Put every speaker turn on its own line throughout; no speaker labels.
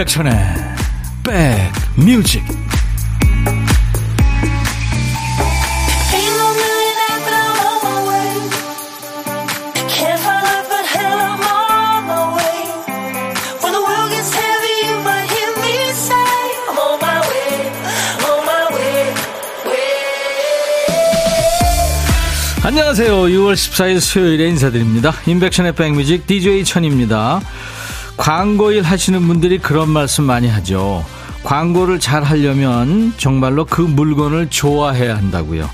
임백천의 백뮤직 안녕하세요. 6월 14일 수요일에 인사드립니다. 임백천의 백뮤직 DJ 천입니다. 광고일 하시는 분들이 그런 말씀 많이 하죠. 광고를 잘 하려면 정말로 그 물건을 좋아해야 한다고요.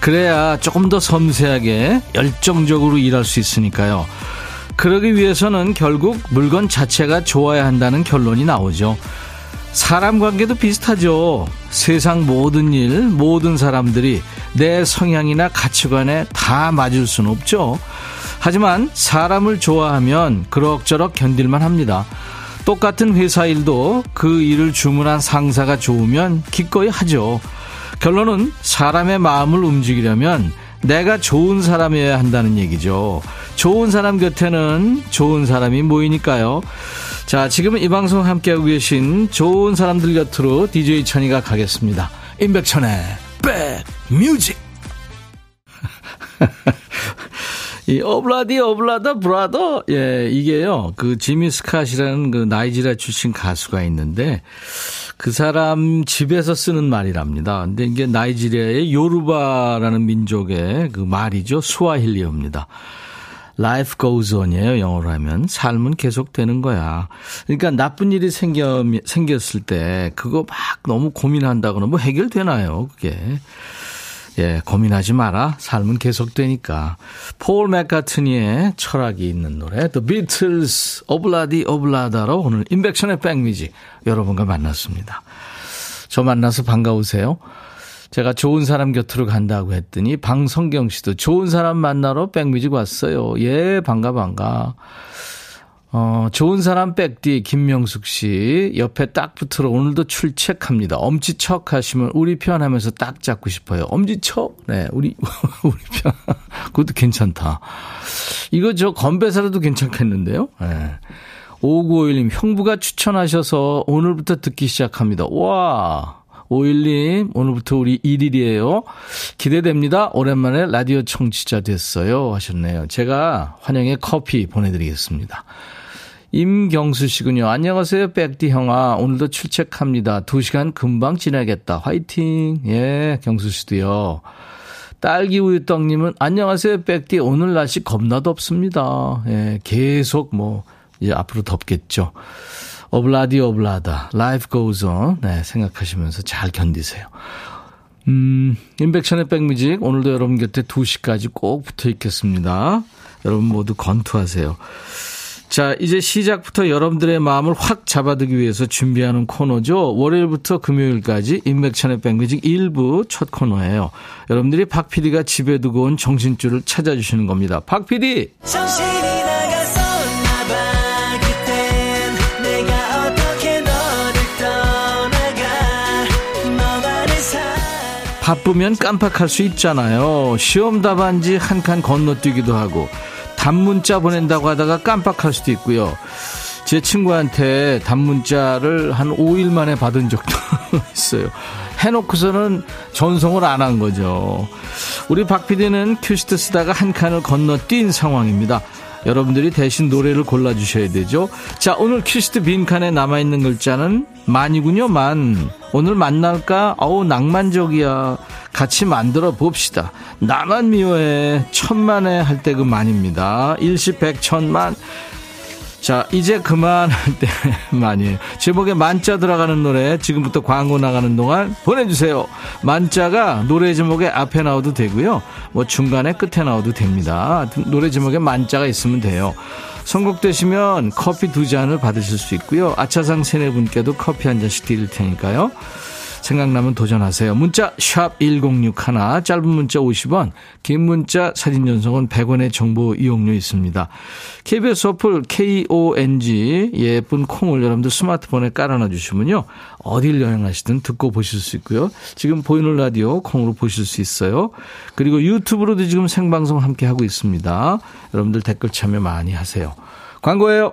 그래야 조금 더 섬세하게 열정적으로 일할 수 있으니까요. 그러기 위해서는 결국 물건 자체가 좋아야 한다는 결론이 나오죠. 사람 관계도 비슷하죠. 세상 모든 일, 모든 사람들이 내 성향이나 가치관에 다 맞을 수는 없죠. 하지만 사람을 좋아하면 그럭저럭 견딜만 합니다. 똑같은 회사 일도 그 일을 주문한 상사가 좋으면 기꺼이 하죠. 결론은 사람의 마음을 움직이려면 내가 좋은 사람이어야 한다는 얘기죠. 좋은 사람 곁에는 좋은 사람이 모이니까요. 자, 지금은 이 방송 함께하고 계신 좋은 사람들 곁으로 DJ 천이가 가겠습니다. 임백천의 백 music. 이 오블라디 오블라다 brother 예 이게요 그 지미 스캇이라는 그 나이지리아 출신 가수가 있는데 그 사람 집에서 쓰는 말이랍니다. 근데 이게 나이지리아의 요루바라는 민족의 그 말이죠 수아힐리어입니다. life goes on이에요. 영어로 하면 삶은 계속되는 거야. 그러니까 나쁜 일이 생겨 생겼을 때 그거 막 너무 고민한다거나 뭐 해결되나요? 그게 예, 고민하지 마라. 삶은 계속되니까. 폴 맥카트니의 철학이 있는 노래, The Beatles, 오블라디 오블라다로 오늘 인백션의 백뮤직 여러분과 만났습니다. 저 만나서 반가우세요. 제가 좋은 사람 곁으로 간다고 했더니 방성경 씨도 좋은 사람 만나러 백뮤직 왔어요. 예, 반가 반가. 어, 좋은 사람 백디 김명숙 씨 옆에 딱 붙으러 오늘도 출첵합니다. 엄지척 하시면 우리 편 하면서 딱 잡고 싶어요. 엄지척? 네, 우리 우리 편. 그것도 괜찮다. 이거 저 건배사라도 괜찮겠는데요? 네. 5951님 형부가 추천하셔서 오늘부터 듣기 시작합니다. 와. 51님, 오늘부터 우리 1일이에요. 기대됩니다. 오랜만에 라디오 청취자 됐어요. 하셨네요. 제가 환영의 커피 보내드리겠습니다. 임경수 씨군요. 안녕하세요, 백디 형아. 오늘도 출첵합니다. 2시간 금방 지나겠다. 화이팅. 예, 경수 씨도요. 딸기 우유 떡님은 안녕하세요, 백디. 오늘 날씨 겁나 덥습니다. 예, 계속 뭐, 이제 앞으로 덥겠죠. 오블라디 오블라다. Life goes on. 네, 생각하시면서 잘 견디세요. 음, 인백션의 백뮤직. 오늘도 여러분 곁에 2시까지 꼭 붙어 있겠습니다. 여러분 모두 건투하세요. 자, 이제 시작부터 여러분들의 마음을 확 잡아두기 위해서 준비하는 코너죠. 월요일부터 금요일까지 인맥천의 백뮤직 1부 첫 코너예요. 여러분들이 박 PD가 집에 두고 온 정신줄을 찾아주시는 겁니다. 박 PD! 바쁘면 깜빡할 수 있잖아요. 시험 답안지 한 칸 건너뛰기도 하고 답문자 보낸다고 하다가 깜빡할 수도 있고요. 제 친구한테 답문자를 한 5일 만에 받은 적도 있어요. 해놓고서는 전송을 안 한 거죠. 우리 박 PD는 큐시트 쓰다가 한 칸을 건너뛴 상황입니다. 여러분들이 대신 노래를 골라주셔야 되죠. 자, 오늘 큐시트 빈칸에 남아있는 글자는 만이군요, 만. 오늘 만날까? 어우, 낭만적이야. 같이 만들어 봅시다. 나만 미워해. 천만에 할 때 그 만입니다. 일시 백 천만. 자, 이제 그만할 때 많이. 제목에 만자 들어가는 노래 지금부터 광고 나가는 동안 보내주세요. 만자가 노래 제목에 앞에 나와도 되고요. 뭐 중간에 끝에 나와도 됩니다. 노래 제목에 만자가 있으면 돼요. 선곡되시면 커피 두 잔을 받으실 수 있고요. 아차상 세네 분께도 커피 한 잔씩 드릴 테니까요. 생각나면 도전하세요. 문자 1061, 짧은 문자 50원, 긴 문자 사진 전송은 100원의 정보 이용료 있습니다. KBS 어플 KONG 예쁜 콩을 여러분들 스마트폰에 깔아놔 주시면요. 어딜 여행하시든 듣고 보실 수 있고요. 지금 보이는 라디오 콩으로 보실 수 있어요. 그리고 유튜브로도 지금 생방송 함께 하고 있습니다. 여러분들 댓글 참여 많이 하세요. 광고예요.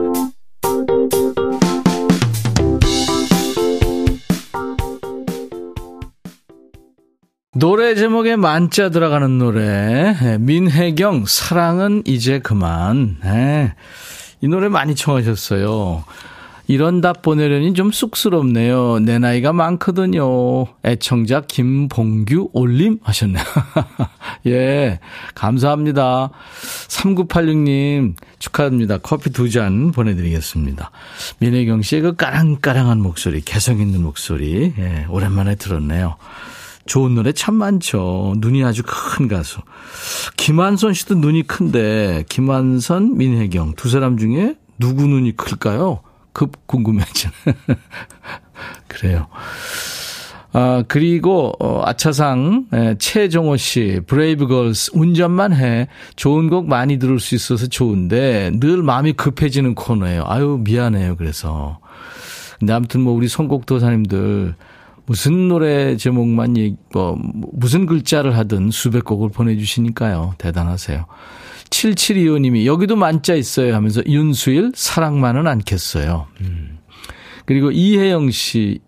노래 제목에 만자 들어가는 노래. 예, 민혜경 사랑은 이제 그만. 네. 이 노래 많이 청하셨어요. 이런 답 보내려니 좀 쑥스럽네요. 내 나이가 많거든요. 애청자 김봉규 올림 하셨네요. 예 감사합니다. 3986님 축하합니다. 커피 두 잔 보내드리겠습니다. 민혜경 씨의 그 까랑까랑한 목소리 개성 있는 목소리 예, 오랜만에 들었네요 좋은 노래 참 많죠. 눈이 아주 큰 가수. 김한선 씨도 눈이 큰데, 김한선, 민혜경 두 사람 중에 누구 눈이 클까요? 급 궁금해지는. 그래요. 아, 그리고, 어, 아차상, 예, 최정호 씨, 브레이브걸스, 운전만 해. 좋은 곡 많이 들을 수 있어서 좋은데, 늘 마음이 급해지는 코너예요. 아유, 미안해요. 그래서. 근데 아무튼 뭐, 우리 선곡 도사님들, 무슨 노래 제목만 얘기, 뭐, 무슨 글자를 하든 수백 곡을 보내주시니까요. 대단하세요. 7725님이 여기도 만자 있어요 하면서 윤수일 사랑만은 않겠어요. 음. 그리고 이혜영 씨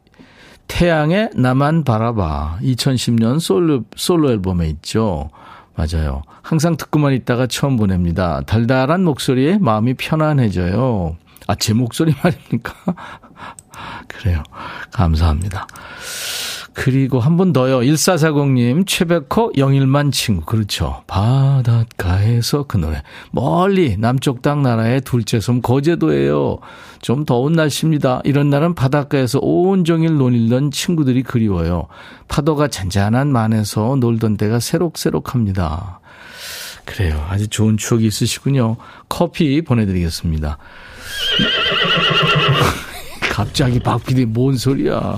태양의 나만 바라봐 2010년 솔로 솔로 앨범에 있죠. 맞아요. 항상 듣고만 있다가 처음 보냅니다. 달달한 목소리에 마음이 편안해져요. 아, 제 목소리 말입니까? 그래요. 감사합니다. 그리고 한번 더요. 1440님, 최백호 영일만 친구. 그렇죠. 바닷가에서 그 노래. 멀리 남쪽 땅 나라의 둘째 섬 거제도예요. 좀 더운 날씨입니다. 이런 날은 바닷가에서 온종일 논일던 친구들이 그리워요. 파도가 잔잔한 만에서 놀던 때가 새록새록합니다. 그래요. 아주 좋은 추억이 있으시군요. 커피 보내드리겠습니다. 갑자기 박PD 뭔 소리야.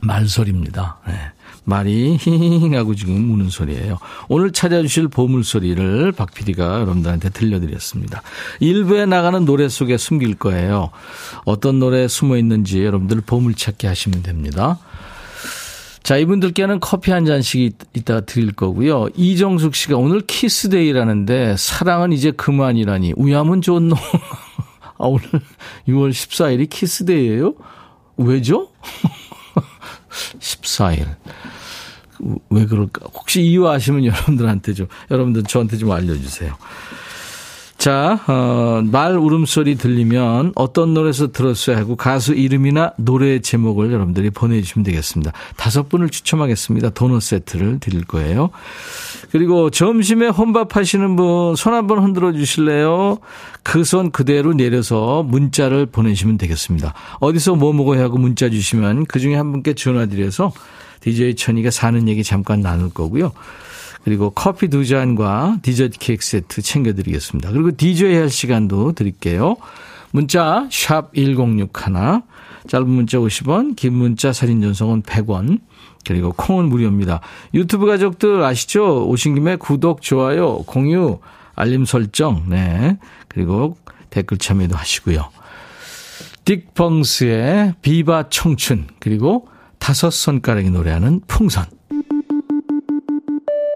말소리입니다. 네. 말이 힝 하고 지금 우는 소리예요. 오늘 찾아주실 보물소리를 박 PD가 여러분들한테 들려드렸습니다. 일부에 나가는 노래 속에 숨길 거예요. 어떤 노래에 숨어 있는지 여러분들 보물찾기 하시면 됩니다. 자, 이분들께는 커피 한 잔씩 이따가 드릴 거고요. 이정숙 씨가 오늘 키스데이라는데 사랑은 이제 그만이라니 우야은 좋은 놈. 아, 오늘 6월 14일이 키스데이예요? 왜죠? 14일. 왜 그럴까? 혹시 이유 아시면 여러분들한테 좀, 여러분들 저한테 좀 알려주세요. 자, 어, 말 울음소리 들리면 어떤 노래에서 들었어야 하고 가수 이름이나 노래 제목을 여러분들이 보내주시면 되겠습니다. 다섯 분을 추첨하겠습니다. 도넛 세트를 드릴 거예요. 그리고 점심에 혼밥 하시는 분 손 한번 흔들어 주실래요? 그 손 그대로 내려서 문자를 보내시면 되겠습니다. 어디서 뭐 먹어야 하고 문자 주시면 그 중에 한 분께 전화 드려서 DJ 천이가 사는 얘기 잠깐 나눌 거고요. 그리고 커피 두 잔과 디저트 케이크 세트 챙겨드리겠습니다. 그리고 DJ 할 시간도 드릴게요. 문자 샵 1061, 짧은 문자 50원, 긴 문자 사진 전송은 100원, 그리고 콩은 무료입니다. 유튜브 가족들 아시죠? 오신 김에 구독, 좋아요, 공유, 알림 설정, 네. 그리고 댓글 참여도 하시고요. 딕펑스의 비바 청춘, 그리고 다섯 손가락이 노래하는 풍선.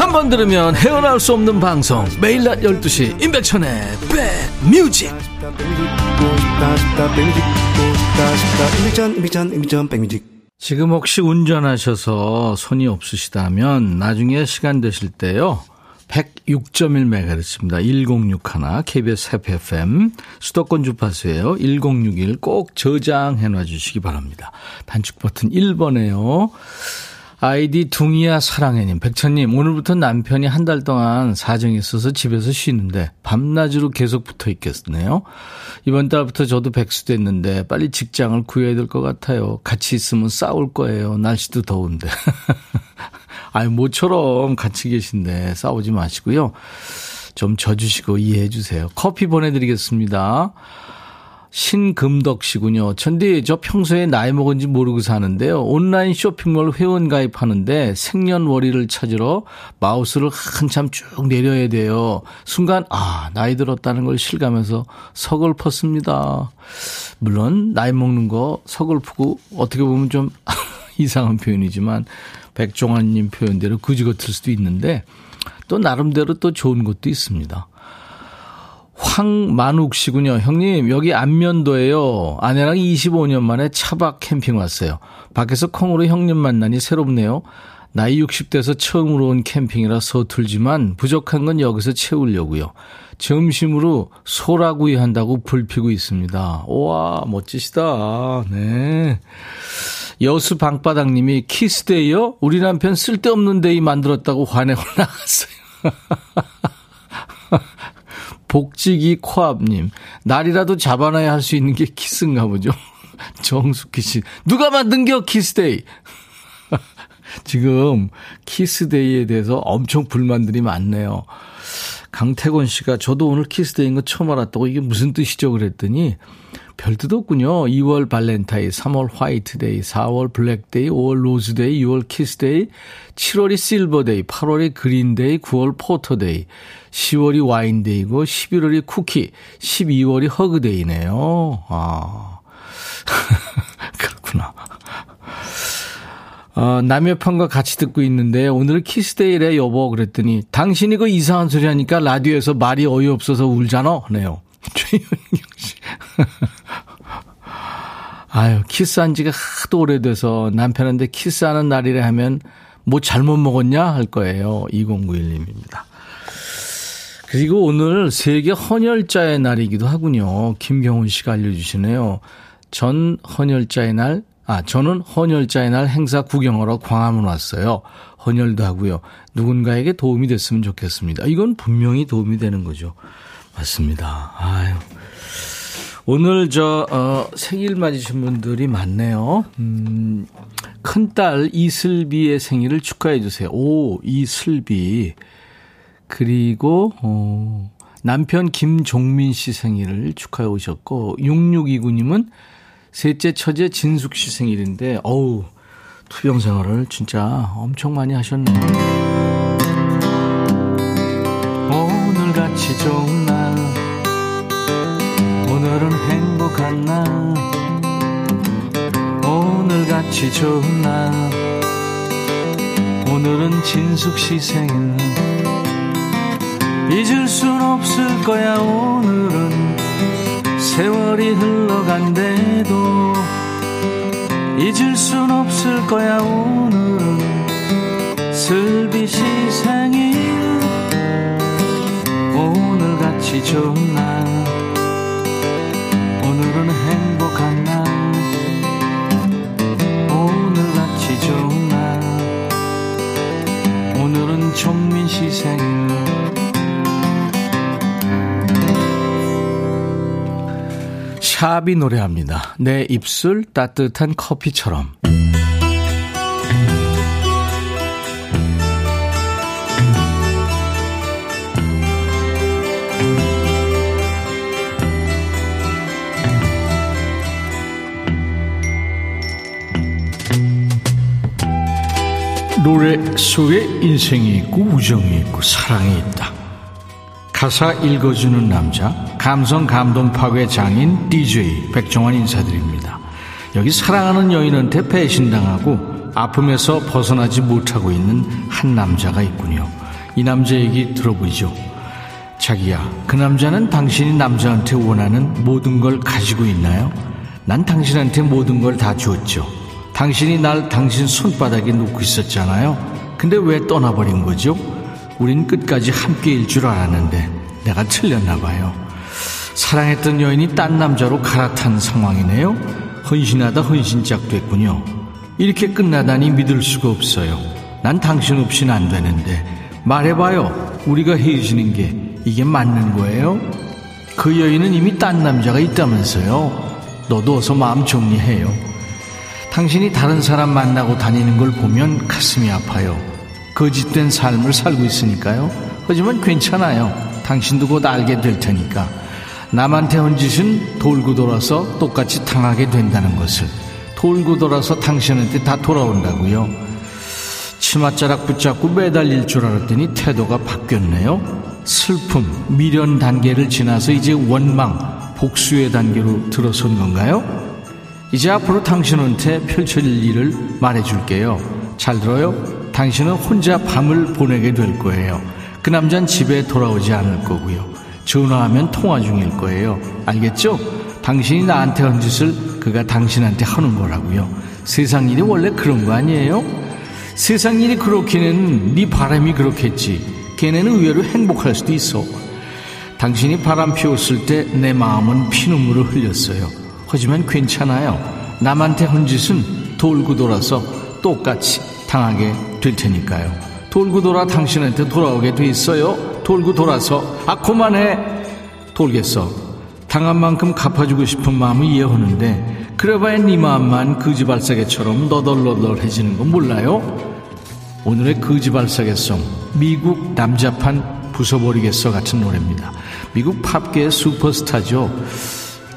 한 번 들으면 헤어나올 수 없는 방송 매일 낮 12시 임백천의 백뮤직 지금 혹시 운전하셔서 손이 없으시다면 나중에 시간 되실 때요 106.1MHz입니다. 1061 KBS 해피 FM 수도권 주파수예요. 1061 꼭 저장해 놔 주시기 바랍니다. 단축 버튼 1번에요. 아이디 둥이야 사랑해님, 백천님, 오늘부터 남편이 한 달 동안 사정이 있어서 집에서 쉬는데 밤낮으로 계속 붙어 있겠네요. 이번 달부터 저도 백수 됐는데 빨리 직장을 구해야 될 것 같아요. 같이 있으면 싸울 거예요. 날씨도 더운데. 아유, 모처럼 같이 계신데 싸우지 마시고요. 좀 져주시고 이해해 주세요. 커피 보내드리겠습니다. 신금덕 씨군요. 천디, 저 평소에 나이 먹은지 모르고 사는데요. 온라인 쇼핑몰 회원 가입하는데 생년월일을 찾으러 마우스를 한참 쭉 내려야 돼요. 순간, 아, 나이 들었다는 걸 실감해서 서글펐습니다. 물론, 나이 먹는 거 서글프고 어떻게 보면 좀 이상한 표현이지만, 백종환님 표현대로 그지 같을 수도 있는데, 또 나름대로 또 좋은 것도 있습니다. 황만욱 씨군요. 형님, 여기 안면도에요. 아내랑 25년 만에 차박 캠핑 왔어요. 밖에서 콩으로 형님 만나니 새롭네요. 나이 60대에서 처음으로 온 캠핑이라 서툴지만 부족한 건 여기서 채우려고요. 점심으로 소라구이 한다고 불 피고 있습니다. 우와, 멋지시다. 네. 여수 방바닥님이 키스데이요? 우리 남편 쓸데없는 day 만들었다고 화내고 나갔어요. 복지기 코앞님, 날이라도 잡아놔야 할 수 있는 게 키스인가 보죠. 정숙희 씨, 누가 만든 겨, 키스데이? 지금 키스데이에 대해서 엄청 불만들이 많네요. 강태곤 씨가 저도 오늘 키스데이인 거 처음 알았다고 이게 무슨 뜻이죠? 그랬더니 별 뜻 없군요. 2월 발렌타인, 3월 화이트데이, 4월 블랙데이, 5월 로즈데이, 6월 키스데이, 7월이 실버데이, 8월이 그린데이, 9월 포토데이, 10월이 와인데이고 11월이 쿠키, 12월이 허그데이네요. 아. 그렇구나. 어, 남의 편과 같이 듣고 있는데 오늘 키스데이래 여보 그랬더니 당신이 그 이상한 소리 하니까 라디오에서 말이 어이없어서 울잖아 네요. 최현경 씨. 아유 키스한 지가 하도 오래돼서 남편한테 키스하는 날이래 하면 뭐 잘못 먹었냐 할 거예요. 2091님입니다. 그리고 오늘 세계 헌혈자의 날이기도 하군요. 김경훈 씨가 알려주시네요. 전 헌혈자의 날, 아, 저는 헌혈자의 날 행사 구경하러 광화문 왔어요. 헌혈도 하고요. 누군가에게 도움이 됐으면 좋겠습니다. 이건 분명히 도움이 되는 거죠. 맞습니다. 아유. 오늘 저, 어, 생일 맞으신 분들이 많네요. 음, 큰딸 이슬비의 생일을 축하해 주세요. 오, 이슬비. 그리고 어, 남편 김종민 씨 생일을 축하해 오셨고 6629님은 셋째 처제 진숙 씨 생일인데 어우 투병 생활을 진짜 엄청 많이 하셨네요. 오늘같이 좋은 날 오늘은 행복한 날. 오늘같이 좋은 날 오늘은 진숙 씨 생일. 잊을 순 없을 거야 오늘은. 세월이 흘러간대도 잊을 순 없을 거야 오늘은. 슬비시 생 일 오늘같이 좋은 날 오늘은 행복한 날 오늘같이 좋은 날 오늘은 종민 씨 생일 샵이 노래합니다. 내 입술 따뜻한 커피처럼. 노래 속에 인생이 있고 우정이 있고 사랑이 있다. 가사 읽어주는 남자, 감성 감동 파괴 장인 DJ 백종원 인사드립니다. 여기 사랑하는 여인한테 배신당하고 아픔에서 벗어나지 못하고 있는 한 남자가 있군요. 이 남자 얘기 들어보죠. 자기야, 그 남자는 당신이 남자한테 원하는 모든 걸 가지고 있나요? 난 당신한테 모든 걸 다 주었죠. 당신이 날 당신 손바닥에 놓고 있었잖아요. 근데 왜 떠나버린 거죠? 우린 끝까지 함께일 줄 알았는데 내가 틀렸나 봐요. 사랑했던 여인이 딴 남자로 갈아탄 상황이네요. 헌신하다 헌신짝 됐군요. 이렇게 끝나다니 믿을 수가 없어요. 난 당신 없이는 안 되는데 말해봐요. 우리가 헤어지는 게 이게 맞는 거예요? 그 여인은 이미 딴 남자가 있다면서요. 너도 어서 마음 정리해요. 당신이 다른 사람 만나고 다니는 걸 보면 가슴이 아파요. 거짓된 삶을 살고 있으니까요. 하지만 괜찮아요. 당신도 곧 알게 될 테니까. 남한테 한 짓은 돌고 돌아서 똑같이 당하게 된다는 것을. 돌고 돌아서 당신한테 다 돌아온다고요. 치맛자락 붙잡고 매달릴 줄 알았더니 태도가 바뀌었네요. 슬픔, 미련 단계를 지나서 이제 원망, 복수의 단계로 들어선 건가요? 이제 앞으로 당신한테 펼쳐질 일을 말해줄게요. 잘 들어요? 당신은 혼자 밤을 보내게 될 거예요. 그 남자는 집에 돌아오지 않을 거고요. 전화하면 통화 중일 거예요. 알겠죠? 당신이 나한테 한 짓을 그가 당신한테 하는 거라고요. 세상 일이 원래 그런 거 아니에요? 세상 일이 그렇기는 네 바람이 그렇겠지. 걔네는 의외로 행복할 수도 있어. 당신이 바람 피웠을 때 내 마음은 피눈물을 흘렸어요. 하지만 괜찮아요. 남한테 한 짓은 돌고 돌아서 똑같이 당하게 될 테니까요. 돌고 돌아 당신한테 돌아오게 돼 있어요. 돌고 돌아서 아 그만해. 돌겠어. 당한 만큼 갚아주고 싶은 마음을 이해하는데 그래봐야 네 마음만 거지발사계처럼 너덜너덜해지는 건 몰라요? 오늘의 거지발사계송 미국 남자판 부숴버리겠어 같은 노래입니다. 미국 팝계의 슈퍼스타죠.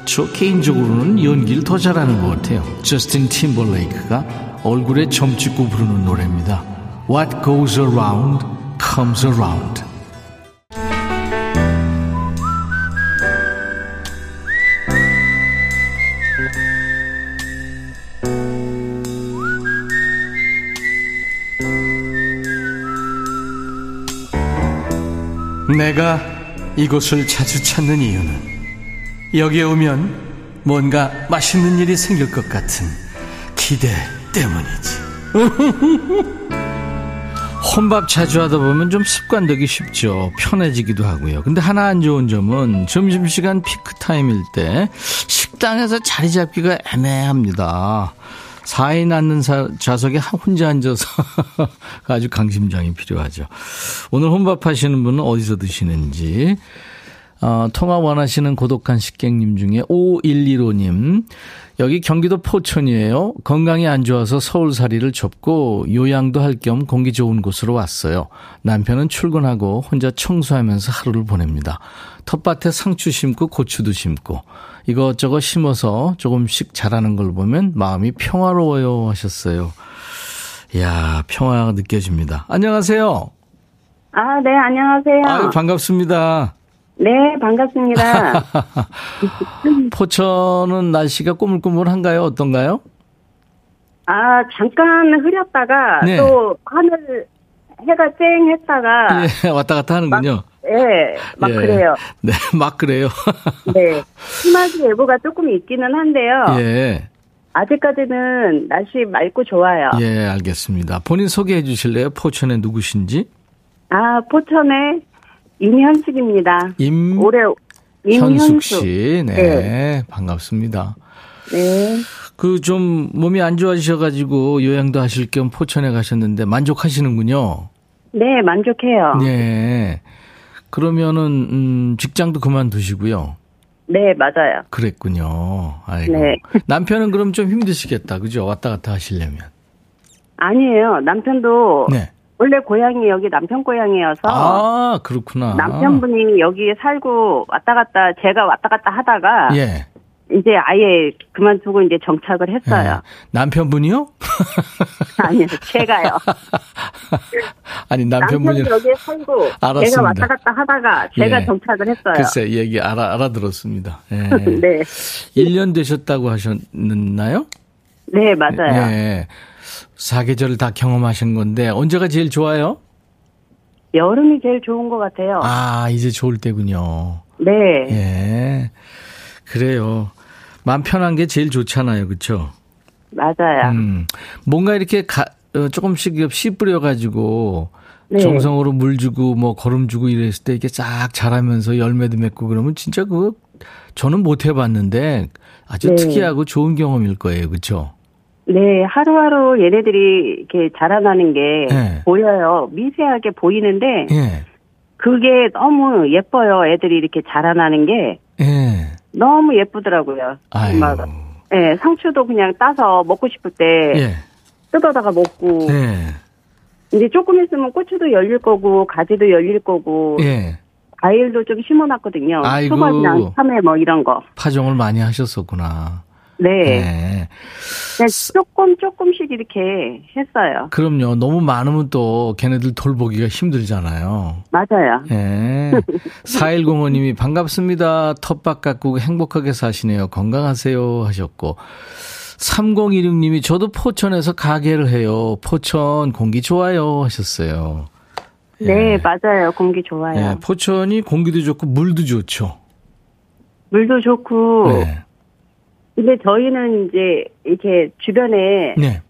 저 개인적으로는 연기를 더 잘하는 것 같아요. 저스틴 팀벌레이크가 얼굴에 점 찍고 부르는 노래입니다. What goes around comes around. 내가 이곳을 자주 찾는 이유는 여기에 오면 뭔가 맛있는 일이 생길 것 같은 기대 때문이지. 혼밥 자주 하다 보면 좀 습관되기 쉽죠. 편해지기도 하고요. 근데 하나 안 좋은 점은 점심시간 피크타임일 때 식당에서 자리 잡기가 애매합니다. 4인 앉는 좌석에 혼자 앉아서 아주 강심장이 필요하죠. 오늘 혼밥 하시는 분은 어디서 드시는지. 어, 통화 원하시는 고독한 식객님 중에 5115님. 여기 경기도 포천이에요. 건강이 안 좋아서 서울살이를 접고 요양도 할 겸 공기 좋은 곳으로 왔어요. 남편은 출근하고 혼자 청소하면서 하루를 보냅니다. 텃밭에 상추 심고 고추도 심고 이것저것 심어서 조금씩 자라는 걸 보면 마음이 평화로워요 하셨어요. 이야, 평화가 느껴집니다. 안녕하세요.
아, 네, 안녕하세요.
아유, 반갑습니다.
네, 반갑습니다.
포천은 날씨가 꾸물꾸물한가요? 어떤가요?
아, 잠깐 흐렸다가
네.
또 하늘 해가 쨍 했다가
예, 왔다 갔다 하는군요.
예, 막
예.
그래요.
네, 막 그래요.
네. 심하게 예보가 조금 있기는 한데요.
예.
아직까지는 날씨 맑고 좋아요.
예, 알겠습니다. 본인 소개해 주실래요? 포천에 누구신지?
아, 포천의 임현숙입니다.
임,
올해 임현숙.
현숙 씨. 네,
네.
반갑습니다.
네.
그 좀 몸이 안 좋아지셔가지고 요양도 하실 겸 포천에 가셨는데 만족하시는군요.
네, 만족해요.
네. 그러면은, 음, 직장도 그만두시고요.
네, 맞아요.
그랬군요. 아이고.
네.
남편은 그럼 좀 힘드시겠다. 그죠? 왔다 갔다 하시려면.
아니에요. 남편도
네.
원래 고향이 여기 남편 고향이어서
아, 그렇구나.
남편분이 여기 살고 왔다 갔다 제가 왔다 갔다 하다가
예.
이제 아예 그만두고 이제 정착을 했어요.
예. 남편분이요?
아니요, 제가요.
아니, 남편분이.
여기에 살고
알았습니다.
제가 왔다 갔다 하다가 제가
예.
정착을 했어요.
글쎄, 얘기 알아, 알아들었습니다. 예.
네,
1년 되셨다고 하셨나요?
네 맞아요.
예. 사계절을 다 경험하신 건데, 언제가 제일 좋아요?
여름이 제일 좋은 것 같아요.
아, 이제 좋을 때군요.
네,
예. 그래요. 마음 편한 게 제일 좋잖아요. 그쵸?
맞아요.
음. 뭔가 이렇게 가, 어, 조금씩 씨 뿌려가지고,
네.
정성으로 물 주고, 뭐, 거름 주고 이랬을 때 이렇게 싹 자라면서 열매도 맺고 그러면 진짜 그거, 저는 못 해봤는데, 아주
네.
특이하고 좋은 경험일 거예요. 그쵸?
네, 하루하루 얘네들이 이렇게 자라나는 게
네.
보여요. 미세하게 보이는데
예.
그게 너무 예뻐요. 애들이 이렇게 자라나는 게
예.
너무 예쁘더라고요. 막, 예, 상추도 그냥 따서 먹고 싶을 때
예.
뜯어다가 먹고
예.
이제 조금 있으면 고추도 열릴 거고 가지도 열릴 거고
예.
과일도 좀 심어놨거든요.
아이고.
수박이랑 참외 뭐 이런 거.
파종을 많이 하셨었구나.
네.
예.
그냥 조금 조금씩 이렇게 했어요.
그럼요. 너무 많으면 또 걔네들 돌보기가 힘들잖아요.
맞아요.
예. 4105님이 반갑습니다. 텃밭 가꾸고 행복하게 사시네요. 건강하세요. 하셨고. 3016님이 저도 포천에서 가게를 해요. 포천 공기 좋아요. 하셨어요.
네, 맞아요. 공기 좋아요.
예. 포천이 공기도 좋고 물도 좋죠.
물도 좋고.
네.
근데 저희는 이제 이렇게 주변에
네.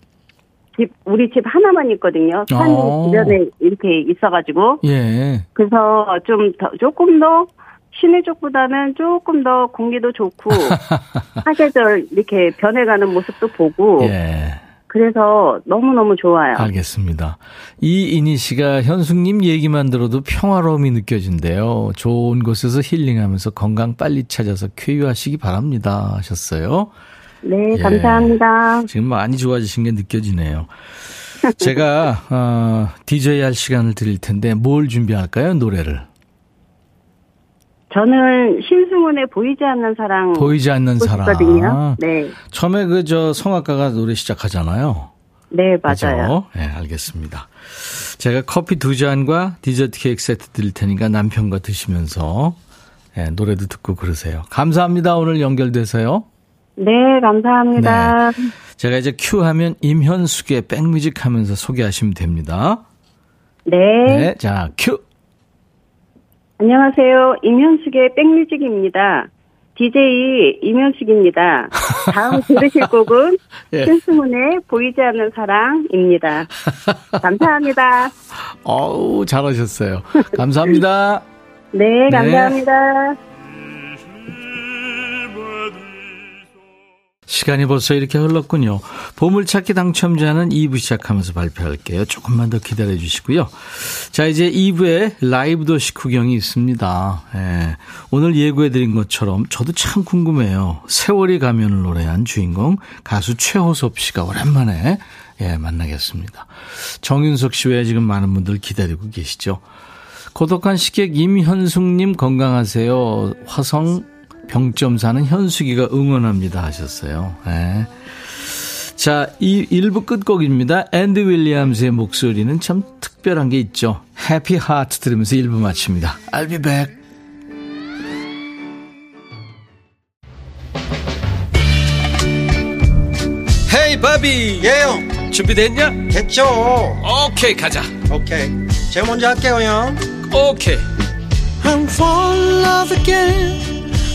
집 우리 집 하나만 있거든요. 산
어.
주변에 이렇게 있어가지고
예.
그래서 좀 더 조금 더 시내 쪽보다는 조금 더 공기도 좋고 사계절 이렇게 변해가는 모습도 보고
예.
그래서 너무 너무 좋아요.
알겠습니다. 이인희 씨가 현숙님 얘기만 들어도 평화로움이 느껴진대요. 좋은 곳에서 힐링하면서 건강 빨리 찾아서 쾌유하시기 바랍니다. 하셨어요.
네,
예.
감사합니다.
지금 많이 좋아지신 게 느껴지네요. 제가 어, DJ 할 시간을 드릴 텐데 뭘 준비할까요? 노래를.
저는 신승훈의 보이지 않는 사랑
보이지 않는.
싶거든요. 네,
처음에 그 저 성악가가 노래 시작하잖아요.
네? 맞아요.
네, 알겠습니다. 제가 커피 두 잔과 디저트 케이크 세트 드릴 테니까 남편과 드시면서 예, 노래도 듣고 그러세요. 감사합니다. 오늘 연결돼서요.
네, 감사합니다.
제가 이제 큐 하면 임현숙의 백뮤직 하면서 소개하시면 됩니다.
네.
네, 자, 큐.
안녕하세요. 임현숙의 백뮤직입니다. DJ 임현숙입니다. 다음 들으실 곡은
예.
신승훈의 보이지 않는 사랑입니다. 감사합니다.
어우, 잘하셨어요. 감사합니다.
네, 감사합니다.
시간이 벌써 이렇게 흘렀군요. 보물찾기 당첨자는 2부 시작하면서 발표할게요. 조금만 더 기다려 주시고요. 자, 이제 2부에 라이브 도시 구경이 있습니다. 예. 오늘 예고해 드린 것처럼 저도 참 궁금해요. 세월이 가면을 노래한 주인공 가수 최호섭 씨가 오랜만에 예, 만나겠습니다. 정윤석 씨 외에 지금 많은 분들 기다리고 계시죠. 고독한 식객 임현숙님 건강하세요. 화성 병점 사는 현숙이가 응원합니다 하셨어요. 네. 자, 이 1부 끝곡입니다. 앤디 윌리엄스의 목소리는 참 특별한 게 있죠. Happy Heart 들으면서 1부 마칩니다. I'll be back. Hey 바비
예 형
준비됐냐?
됐죠
오케이 가자
오케이 제가 먼저 할게요 형
오케이
I'm fall in love again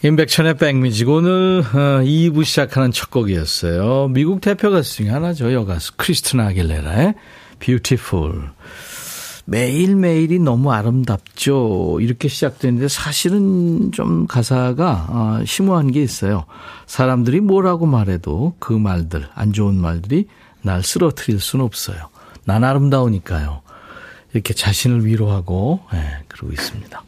임백천의 백뮤직 오늘 어, 2부 시작하는 첫 곡이었어요. 미국 대표 가수 중에 하나죠. 여가수 크리스티나 아길레라의 Beautiful. 매일매일이 너무 아름답죠. 이렇게 시작되는데 사실은 좀 가사가 어, 심오한 게 있어요. 사람들이 뭐라고 말해도 그 말들, 안 좋은 말들이 날 쓰러뜨릴 수는 없어요. 난 아름다우니까요. 이렇게 자신을 위로하고 예, 그러고 있습니다.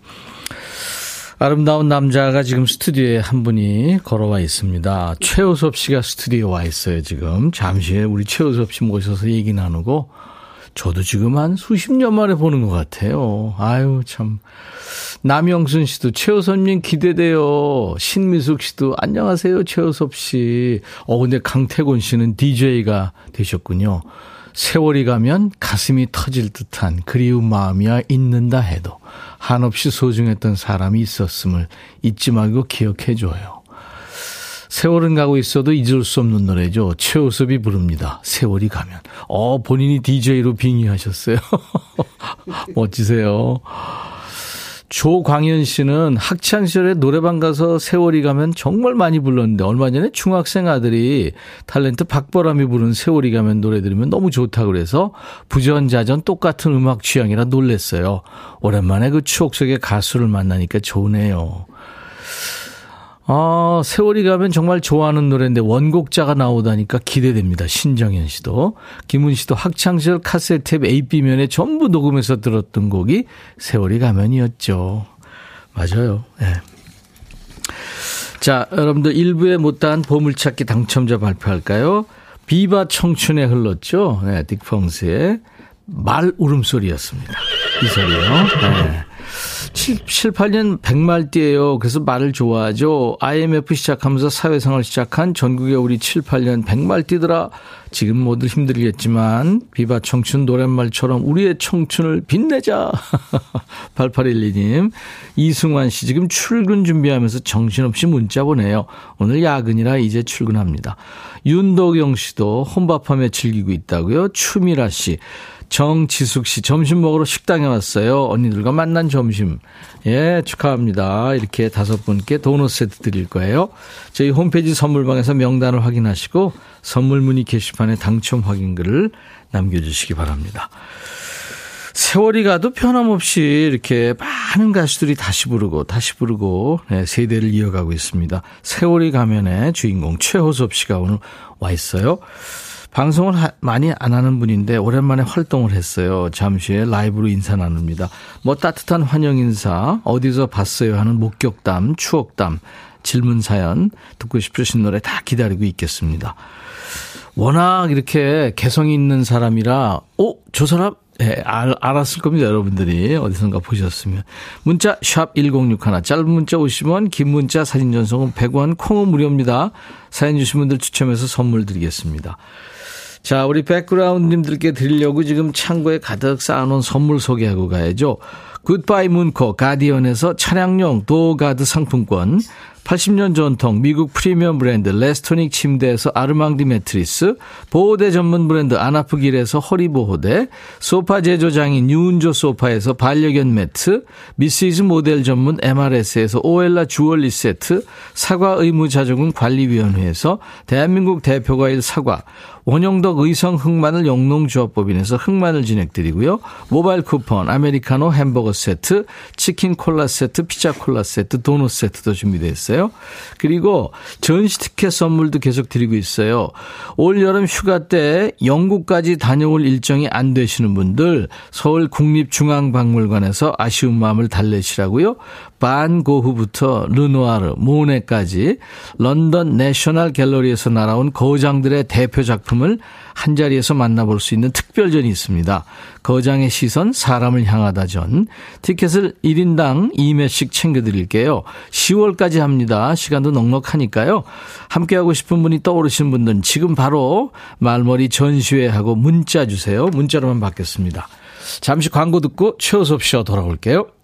아름다운 남자가 지금 스튜디오에 한 분이 걸어와 있습니다. 최우섭 씨가 스튜디오에 와 있어요, 지금. 잠시 후에 우리 최우섭 씨 모셔서 얘기 나누고, 저도 지금 한 수십 년 만에 보는 것 같아요. 아유, 참. 남영순 씨도 최우섭님 기대돼요. 신미숙 씨도 안녕하세요, 최우섭 씨. 어, 근데 강태곤 씨는 DJ가 되셨군요. 세월이 가면 가슴이 터질 듯한 그리운 마음이야 있는다 해도 한없이 소중했던 사람이 있었음을 잊지 말고 기억해 줘요. 세월은 가고 있어도 잊을 수 없는 노래죠. 최우섭이 부릅니다. 세월이 가면. 어, 본인이 DJ로 빙의하셨어요. 멋지세요. 조광현 씨는 학창 시절에 노래방 가서 세월이 가면 정말 많이 불렀는데 얼마 전에 중학생 아들이 탤런트 박보람이 부른 세월이 가면 노래 들으면 너무 좋다고 그래서 부전자전 똑같은 음악 취향이라 놀랬어요. 오랜만에 그 추억 속의 가수를 만나니까 좋네요. 아, 세월이 가면 정말 좋아하는 노래인데 원곡자가 나오다니까 기대됩니다. 신정현 씨도. 김은 씨도 학창시절 카세트 A, B면에 전부 녹음해서 들었던 곡이 세월이 가면이었죠. 맞아요. 네. 자, 여러분들 1부에 못다한 보물찾기 당첨자 발표할까요? 비바 청춘에 흘렀죠. 네, 딕펑스의 말 울음소리였습니다. 이 소리요. 네. 7, 7, 8년 100말띠예요. 그래서 말을 좋아하죠. IMF 시작하면서 사회생활 시작한 전국에 우리 7, 8년 100말띠더라. 지금 모두 힘들겠지만 비바 청춘 노랫말처럼 우리의 청춘을 빛내자. 8812님. 이승환 씨 지금 출근 준비하면서 정신없이 문자 보내요. 오늘 야근이라 이제 출근합니다. 윤도경 씨도 혼밥하며 즐기고 있다고요. 추미라 씨. 정지숙 씨, 점심 먹으러 식당에 왔어요. 언니들과 만난 점심. 예, 축하합니다. 이렇게 다섯 분께 도넛 세트 드릴 거예요. 저희 홈페이지 선물방에서 명단을 확인하시고 선물 문의 게시판에 당첨 확인글을 남겨주시기 바랍니다. 세월이 가도 변함없이 이렇게 많은 가수들이 다시 부르고 다시 부르고 네, 세대를 이어가고 있습니다. 세월이 가면의 주인공 최호섭 씨가 오늘 와 있어요. 방송을 하, 많이 안 하는 분인데 오랜만에 활동을 했어요. 잠시 후에 라이브로 인사 나눕니다. 뭐 따뜻한 환영 인사, 어디서 봤어요 하는 목격담, 추억담, 질문 사연 듣고 싶으신 노래 다 기다리고 있겠습니다. 워낙 이렇게 개성이 있는 사람이라, 어, 저 사람 네, 알, 알았을 겁니다, 여러분들이. 어디선가 보셨으면. 문자, 샵 1061. 짧은 문자 50원, 긴 문자 사진 전송은 100원, 콩은 무료입니다. 사연 주신 분들 추첨해서 선물 드리겠습니다. 자, 우리 백그라운드님들께 드리려고 지금 창고에 가득 쌓아놓은 선물 소개하고 가야죠. 굿바이 문코 가디언에서 차량용 도어가드 상품권 80년 전통 미국 프리미엄 브랜드 레스토닉 침대에서 아르망디 매트리스, 보호대 전문 브랜드 아나프길에서 허리보호대, 소파 제조장인 뉴운조 소파에서 반려견 매트, 미시즈 모델 전문 MRS에서 오엘라 주얼리 세트, 사과 의무자조금 관리위원회에서 대한민국 대표과일 사과, 원형덕 의성 흑마늘 영농조합법인에서 흑마늘 진행드리고요. 모바일 쿠폰, 아메리카노 햄버거 세트, 치킨 콜라 세트, 피자 콜라 세트, 도넛 세트도 준비되어 있어요. 그리고 전시 티켓 선물도 계속 드리고 있어요. 올 여름 휴가 때 영국까지 다녀올 일정이 안 되시는 분들 서울 국립중앙박물관에서 아쉬운 마음을 달래시라고요. 반 고흐부터 르누아르, 모네까지 런던 내셔널 갤러리에서 날아온 거장들의 대표 작품을 한 자리에서 만나볼 수 있는 특별전이 있습니다. 거장의 시선, 사람을 향하다 전. 티켓을 1인당 2매씩 챙겨드릴게요. 10월까지 합니다. 시간도 넉넉하니까요. 함께하고 싶은 분이 떠오르시는 분들은 지금 바로 말머리 전시회하고 문자 주세요. 문자로만 받겠습니다. 잠시 광고 듣고 최호섭 씨와 돌아올게요.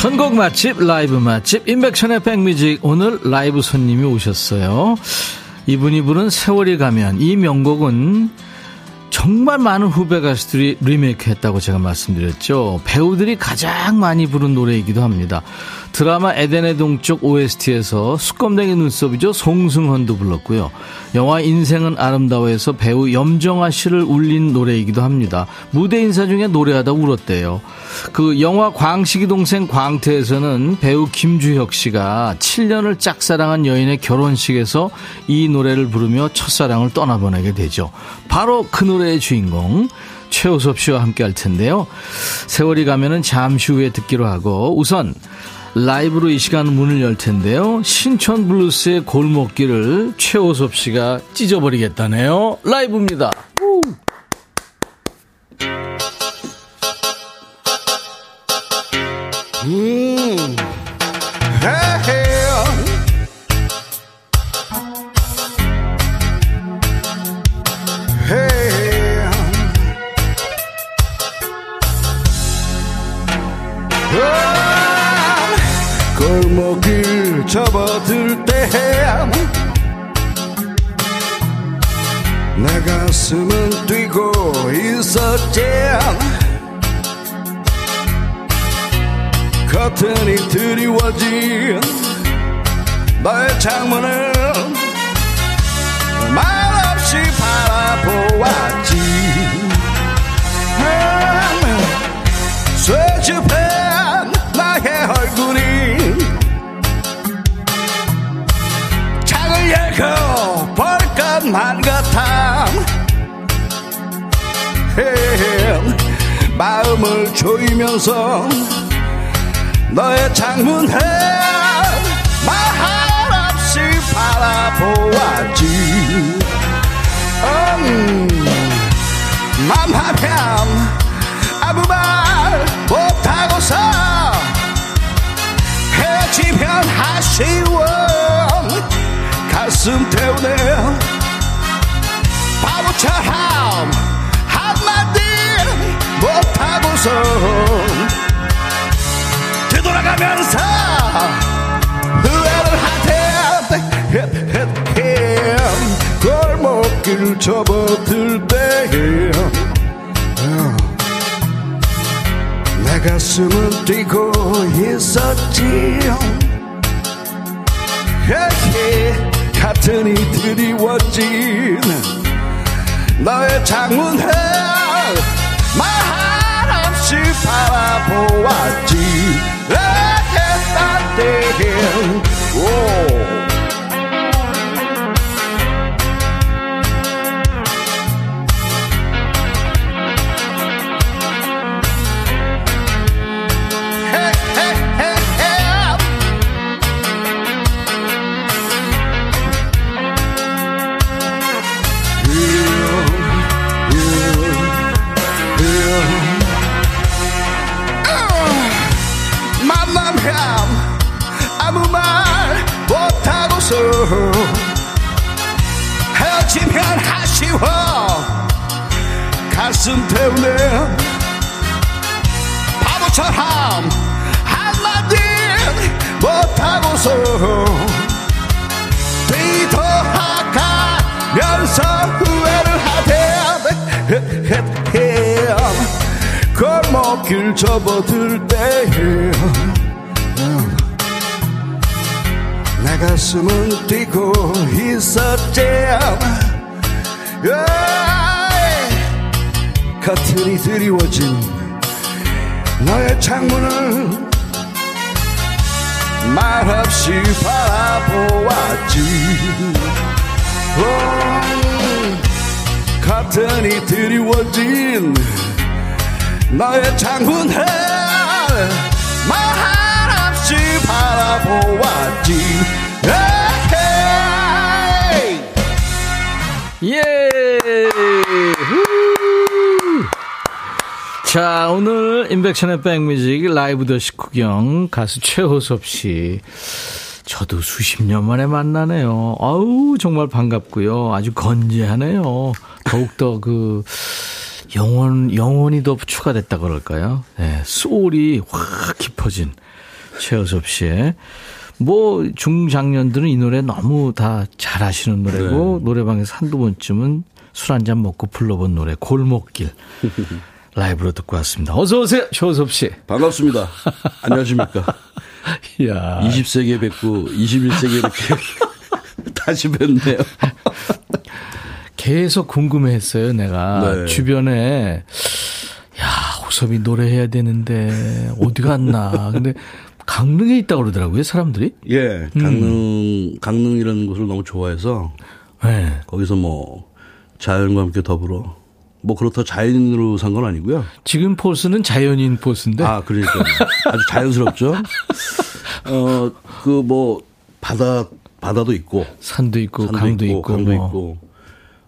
선곡 맛집, 라이브 맛집, 임백천의 백뮤직. 오늘 라이브 손님이 오셨어요. 이분이 부른 세월이 가면 이 명곡은 정말 많은 후배 가수들이 리메이크 했다고 제가 말씀드렸죠. 배우들이 가장 많이 부른 노래이기도 합니다. 드라마 에덴의 동쪽 OST에서 숯검댕이 눈썹이죠. 송승헌도 불렀고요. 영화 인생은 아름다워에서 배우 염정아 씨를 울린 노래이기도 합니다. 무대 인사 중에 노래하다 울었대요. 그 영화 광식이 동생 광태에서는 배우 김주혁 씨가 7년을 짝사랑한 여인의 결혼식에서 이 노래를 부르며 첫사랑을 떠나보내게 되죠. 바로 그 노래의 주인공 최호섭 씨와 함께 할 텐데요. 세월이 가면은 잠시 후에 듣기로 하고 우선 라이브로 이 시간 문을 열 텐데요. 신촌 블루스의 골목길을 최호섭 씨가 찢어버리겠다네요. 라이브입니다.
같은이 드리워진 너의 창문을 말 없이 바라보았지. 에헤 오. 만나 쉬워. 가슴 태우네 바보처럼 한마디 못하고서 뒤돌아가면서 후회를 하대 골목길 접어들 때에 내 가슴은 뛰고 있었지 커튼이 드리워진 너의 창문을 말없이 바라보았지 오, 커튼이 드리워진 너의 창문을 말없이 바라보았지.
예! 후! 자, 오늘 인백션의 백뮤직 라이브 더 식구경 가수 최호섭 씨. 저도 수십 년 만에 만나네요. 아우, 정말 반갑고요. 아주 건재하네요. 더욱더 그, 영혼, 영혼이 더 추가됐다 그럴까요? 네, 소울이 확 깊어진 최호섭 씨의 뭐 중장년들은 이 노래 너무 다 잘하시는 노래고
네.
노래방에서 한두 번쯤은 술 한 잔 먹고 불러본 노래 골목길 라이브로 듣고 왔습니다. 어서 오세요, 조섭 씨.
반갑습니다. 안녕하십니까.
이야.
20세기에 뵙고 21세기에 이렇게 다시 뵙네요.
계속 궁금해했어요, 내가.
네.
주변에, 야, 호섭이 노래해야 되는데, 어디 갔나. 근데, 강릉에 있다 고 그러더라고요, 사람들이.
예, 강릉, 강릉이라는 곳을 너무 좋아해서
네.
거기서 뭐 자연과 함께 더불어 뭐 그렇다 자연으로 산 건 아니고요.
지금 포스는 자연인 포스인데.
아, 그러니까 아주 자연스럽죠. 어, 그 뭐 바다 바다도 있고
산도 있고,
산도
강도
있고,
있고.
강도
뭐.
있고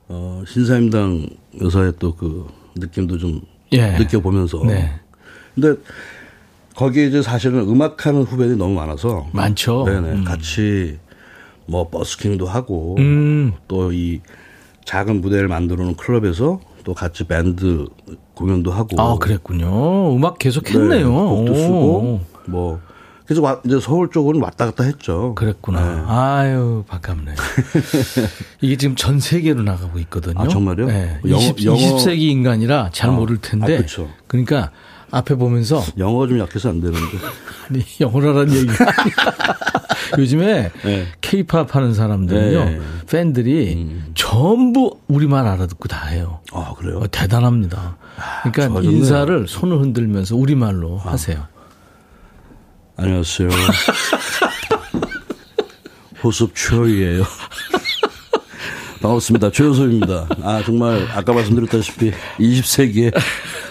어, 신사임당 여사의 또 그 느낌도 좀
예.
느껴보면서.
네.
근데 거기에 이제 사실은 음악하는 후배들이 너무 많아서
많죠.
네네
음.
같이 뭐 버스킹도 하고
음.
또이 작은 무대를 만들어 놓은 클럽에서 또 같이 밴드 공연도 하고
아, 그랬군요. 음악 계속
네,
했네요.
곡도
오.
쓰고 뭐 계속 와- 이제 서울 쪽으로는 왔다 갔다 했죠.
그랬구나.
네.
아유, 반갑네. 이게 지금 전 세계로 나가고 있거든요.
아, 정말요?
네.
영어-
20,
영어-
20세기 인간이라 잘
아,
모를 텐데.
아, 그쵸.
그러니까 앞에 보면서
영어가 좀 약해서 안 되는데.
아니, 영어라는 아니라 요즘에
네.
케이팝 하는 사람들은요.
네.
팬들이 전부 우리말 알아듣고 다 해요.
아 그래요?
어, 대단합니다. 그러니까
좋아졌네요. 아.
인사를 손을 흔들면서 우리말로 하세요.
안녕하세요. 호섭 최호이에요. 반갑습니다. 최호섭입니다. 아, 정말, 아까 말씀드렸다시피 20세기에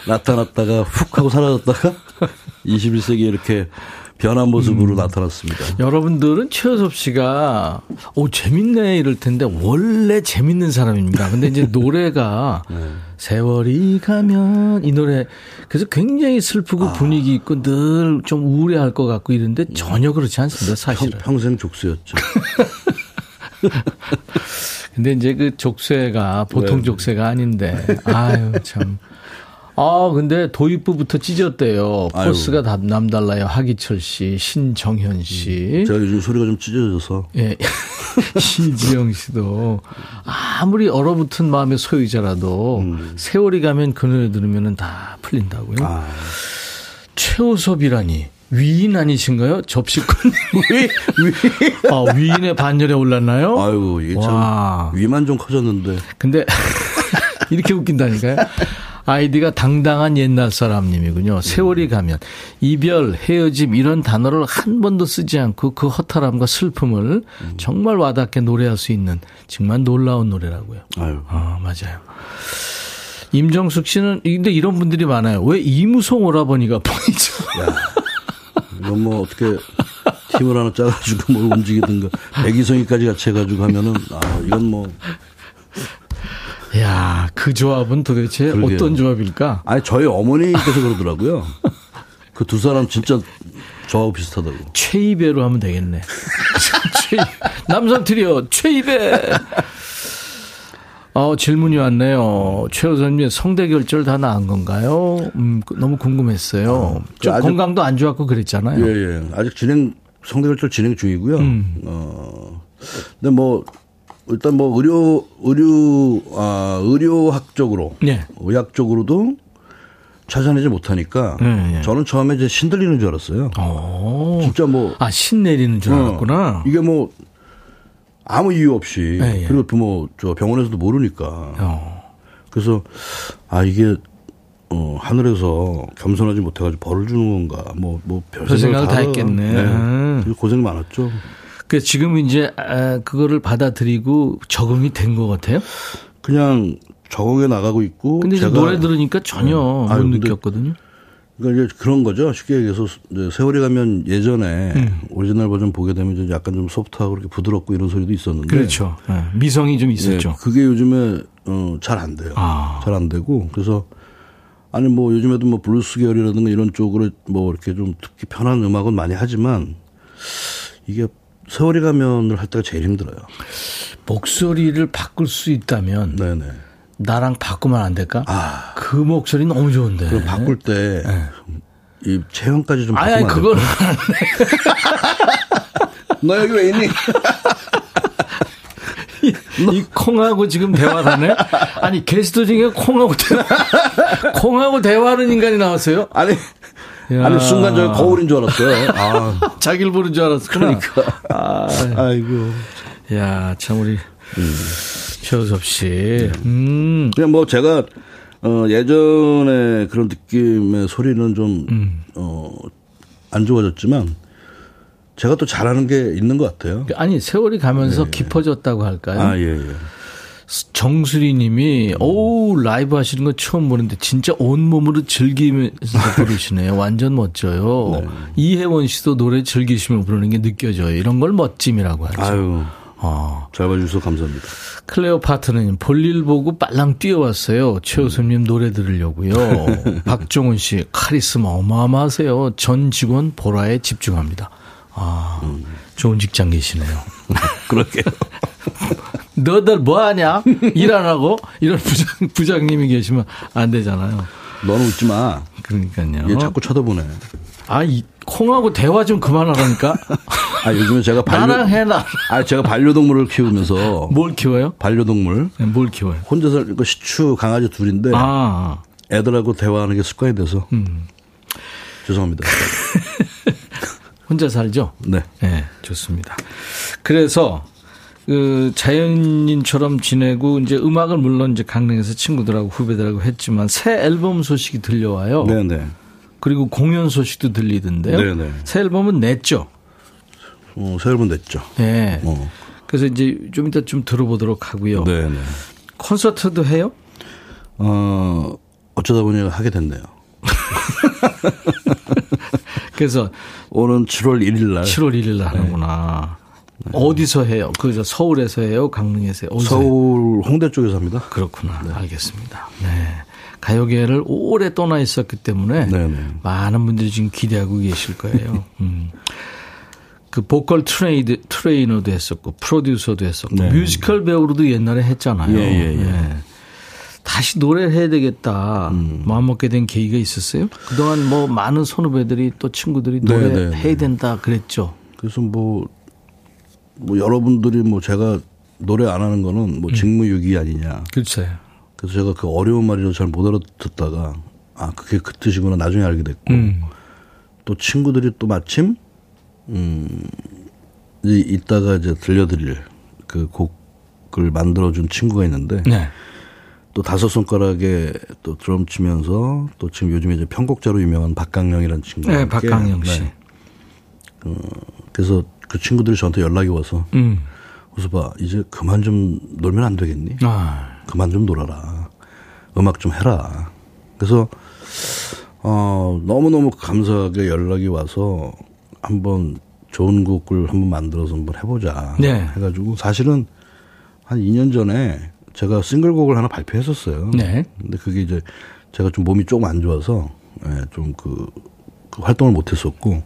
나타났다가 훅 하고 사라졌다가 21세기에 이렇게 변한 모습으로 나타났습니다.
여러분들은 최효섭 씨가 오 재밌네 이럴 텐데 원래 재밌는 사람입니다. 근데 이제 노래가 세월이 가면 이 노래 그래서 굉장히 슬프고 분위기 있고 늘 좀 우울해할 것 같고 이런데 전혀 그렇지 않습니다.
평,
사실은.
평생 족수였죠.
근데 이제 그 족쇄가 보통
네.
족쇄가 아닌데 아유 참. 아 근데 도입부부터 찢었대요. 포스가 다 남달라요. 하기철 씨, 신정현 씨.
제가 요즘 소리가 좀 찢어져서.
예. 이지영 씨도 아무리 얼어붙은 마음의 소유자라도 세월이 가면 그 노래 들으면 다 풀린다고요.
음. 아,
최우섭이라니 위인 아니신가요? 접시꾼 위, 위. 아, 위인의 반열에 올랐나요?
아유, 이게 참
와.
위만 좀 커졌는데.
근데 이렇게 웃긴다니까요. 아이디가 당당한 옛날 사람님이군요. 세월이 가면 이별, 헤어짐 이런 단어를 한 번도 쓰지 않고 그 허탈함과 슬픔을 정말 와닿게 노래할 수 있는 정말 놀라운 노래라고요.
아유.
아, 맞아요. 임정숙 씨는 근데 이런 분들이 많아요. 왜 이무송 오라버니가 보이죠?
이건 뭐 어떻게 팀을 하나 짜가지고 뭘 움직이든가 백이성이까지 같이 해가지고 하면은 아 이건 뭐
야, 그 조합은 도대체
그러게요.
어떤 조합일까?
아니 저희 어머니께서 그러더라고요. 그 두 사람 진짜 저하고 비슷하다고.
최이배로 하면 되겠네. 최, 남성 트리오 최이배. 어, 질문이 왔네요. 최우선님 성대 결절 다 나은 건가요? 음, 그- 너무 궁금했어요. 좀
아주-
건강도 안 좋았고 그랬잖아요.
예, 예. 아직 진행, 성대 결절 진행 중이고요.
음.
어, 근데 뭐, 일단 뭐, 의료, 의료, 아, 의료학적으로,
예.
의학적으로도 찾아내지 못하니까,
예, 예.
저는 처음에 이제 신들리는 줄 알았어요.
어.
진짜 뭐,
아, 신 내리는 줄 알았구나.
어, 이게 뭐, 아무 이유 없이,
예, 예.
그리고 또 뭐, 저 병원에서도 모르니까.
어.
그래서, 아, 이게, 어, 하늘에서 겸손하지 못해가지고 벌을 주는 건가, 뭐, 뭐,
별별 생각을 다
하더라.
했겠네.
네.
음.
고생 많았죠.
그 지금 이제 아, 그거를 받아들이고 적응이 된 것 같아요.
그냥 적응해 나가고 있고.
근데
제가
노래 들으니까 전혀
네.
못
근데
느꼈거든요.
그러니까 이제 그런 거죠. 쉽게 얘기해서 세월이 가면 예전에
음.
오리지널 버전 보게 되면 이제 약간 좀 소프트하고 그렇게 부드럽고 이런 소리도 있었는데.
그렇죠. 예, 미성이 좀
네,
있었죠.
그게 요즘에 어, 잘 안 돼요.
아.
잘안 되고 그래서 아니 뭐 요즘에도 뭐 블루스 계열이라든가 이런 쪽으로 뭐 이렇게 좀 듣기 편한 음악은 많이 하지만 이게 세월이 가면을 할 때가 제일 힘들어요.
목소리를 바꿀 수 있다면
네네.
나랑 바꾸면 안 될까?
아.
그 목소리 너무 좋은데.
그럼 바꿀 때이 체형까지 좀
네. 아니, 아니
될까요? 너 여기 왜 있니?
이 콩하고 지금 대화하네? 아니, 게스트 중에 콩하고 대화, 콩하고 대화하는 인간이 나왔어요?
아니,
야.
아니, 순간 저기 거울인 줄 알았어요. 아,
자기를 부른 줄 알았구나.
그러니까.
아,
아이고.
야, 참, 우리, 최우섭 씨. 음.
그냥 뭐 제가, 어, 예전에 그런 느낌의 소리는 좀,
음.
어, 안 좋아졌지만, 제가 또 잘하는 게 있는 것 같아요.
아니, 세월이 가면서 깊어졌다고 할까요?
아, 예, 예.
정수리 님이, 오 라이브 하시는 거 처음 보는데 진짜 온몸으로 즐기면서 부르시네요. 완전 멋져요. 이혜원 씨도 노래 즐기시며 부르는 게 느껴져요. 이런 걸 멋짐이라고 하죠.
아유,
어.
잘 봐주셔서 감사합니다.
클레오파트는 볼일 보고 빨랑 뛰어왔어요. 최우섭님 노래 들으려고요. 박종훈 씨 카리스마 어마어마하세요. 전 직원 보라에 집중합니다. 아, 좋은 직장 계시네요.
그러게요.
너들 뭐 하냐? 일 안 하고? 이런 부장, 부장님이 계시면 안 되잖아요.
너는 웃지 마.
그러니까요.
얘 자꾸 쳐다보네.
아, 이 콩하고 대화 좀 그만하라니까?
아, 요즘에 제가 반려,
나랑 해라.
아, 제가 반려동물을 키우면서,
뭘 키워요?
반려동물,
네, 뭘 키워요?
혼자서 그 시추 강아지 둘인데,
아,
애들하고 대화하는 게 습관이 돼서,
음.
죄송합니다.
혼자 살죠?
네.
네, 좋습니다. 그래서 그 자연인처럼 지내고 이제 음악을 물론 이제 강릉에서 친구들하고 후배들하고 했지만 새 앨범 소식이 들려와요.
네네.
그리고 공연 소식도 들리던데요.
네네.
새 앨범은 냈죠.
어, 새 앨범 냈죠.
네.
어.
그래서 이제 좀 이따 좀 들어보도록 하고요.
네네.
콘서트도 해요?
어, 어쩌다 보니 하게 됐네요.
그래서
오는 7월 1일 날.
7월 1일 날 하는구나. 어디서 해요? 그저 서울에서 해요? 강릉에서 해요?
서울 홍대 쪽에서 합니다.
그렇구나. 알겠습니다. 네. 가요계를 오래 떠나 있었기 때문에
네네.
많은 분들이 지금 기대하고 계실 거예요. 음. 그 보컬 트레이드, 트레이너도 했었고 프로듀서도 했었고
네.
뮤지컬 배우로도 옛날에 했잖아요.
예, 예, 예.
네. 다시 노래를 해야 되겠다
음.
마음먹게 된 계기가 있었어요? 그동안 뭐 많은 선후배들이 또 친구들이
네,
노래
네, 네.
해야 된다 그랬죠.
그래서 뭐, 뭐 여러분들이 뭐 제가 노래 안 하는 거는
음.
뭐 직무유기 아니냐.
그렇죠.
그래서 제가 그 어려운 말이라도 잘못 알아듣다가 아, 그게 그 뜻이구나 나중에 알게 됐고
음.
또 친구들이 또 마침 음, 이, 이따가 이제 들려드릴 그 곡을 만들어준 친구가 있는데
네.
또 다섯 손가락에 또 드럼 치면서 또 지금 요즘에 이제 편곡자로 유명한 박강령이라는 친구가
네, 박강영 씨.
네. 어, 그래서 그 친구들이 저한테 연락이 와서
음.
그래서 봐 이제 그만 좀 놀면 안 되겠니?
아.
그만 좀 놀아라. 음악 좀 해라. 그래서 어 너무 너무 감사하게 연락이 와서 한번 좋은 곡을 한번 만들어서 한번 해보자.
네.
해가지고 사실은 한 2년 전에 제가 싱글곡을 하나 발표했었어요.
네.
근데 그게 이제 제가 좀 몸이 조금 안 좋아서 예, 좀그 그 활동을 못했었고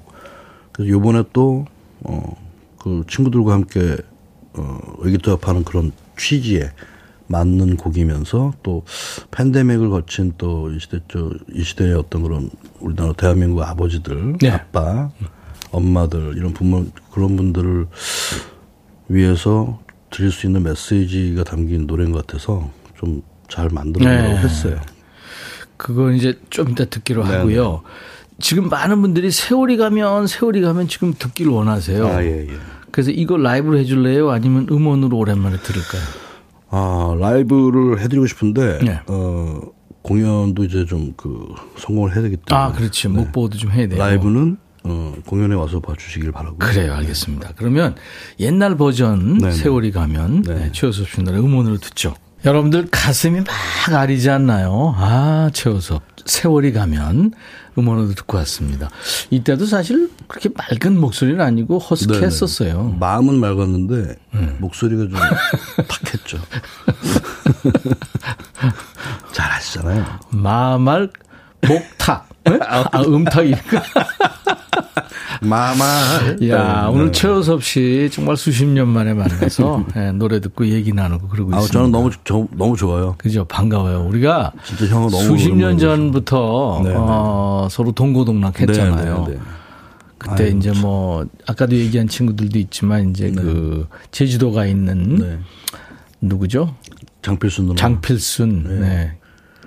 그래서 요번에 또 어 그 친구들과 함께 어 의기투합하는 그런 취지에 맞는 곡이면서 또 팬데믹을 거친 또 이 시대 저이 시대의 어떤 그런 우리나라 대한민국 아버지들
네.
아빠 엄마들 이런 부모 그런 분들을 위해서 드릴 수 있는 메시지가 담긴 노래인 것 같아서 좀 잘 만들어보려고
네.
했어요.
그건 이제 좀 이따 듣기로
네네.
하고요. 지금 많은 분들이 세월이 가면 세월이 가면 지금 듣기를 원하세요.
아, 예, 예.
그래서 이거 라이브로 해줄래요? 아니면 음원으로 오랜만에 들을까요?
아, 라이브를 해드리고 싶은데,
네.
어, 공연도 이제 좀 그 성공을 해야 되기 때문에.
아, 그렇지. 목보도 좀 해야 돼요.
라이브는 어, 공연에 와서 봐주시길 바라고.
그래요, 알겠습니다. 그러면 옛날 버전
네네.
세월이 가면
네.
네, 최호섭 씨 노래 음원으로 듣죠. 여러분들 가슴이 막 아리지 않나요? 아, 최호섭 세월이 가면 음원으로 듣고 왔습니다. 이때도 사실 그렇게 맑은 목소리는 아니고
네네.
허스키했었어요.
마음은 맑았는데,
음.
목소리가 좀 탁했죠. 잘하시잖아요.
마말 목탁. 네? 아, 음탁이니까.
마마.
야,
네.
오늘 최호섭 씨 정말 수십 년 만에 만나서 예, 노래 듣고 얘기 나누고 그러고
아,
있습니다.
저는 너무, 저, 너무 좋아요.
그죠 반가워요. 우리가
진짜 형은 너무
수십 년 전부터
네, 네.
어, 서로 동고동락했잖아요.
네, 네, 네.
그때
아유,
이제 뭐 아까도 얘기한 친구들도 있지만 이제 그 제주도가 있는
네.
누구죠?
장필순.
장필순. 네.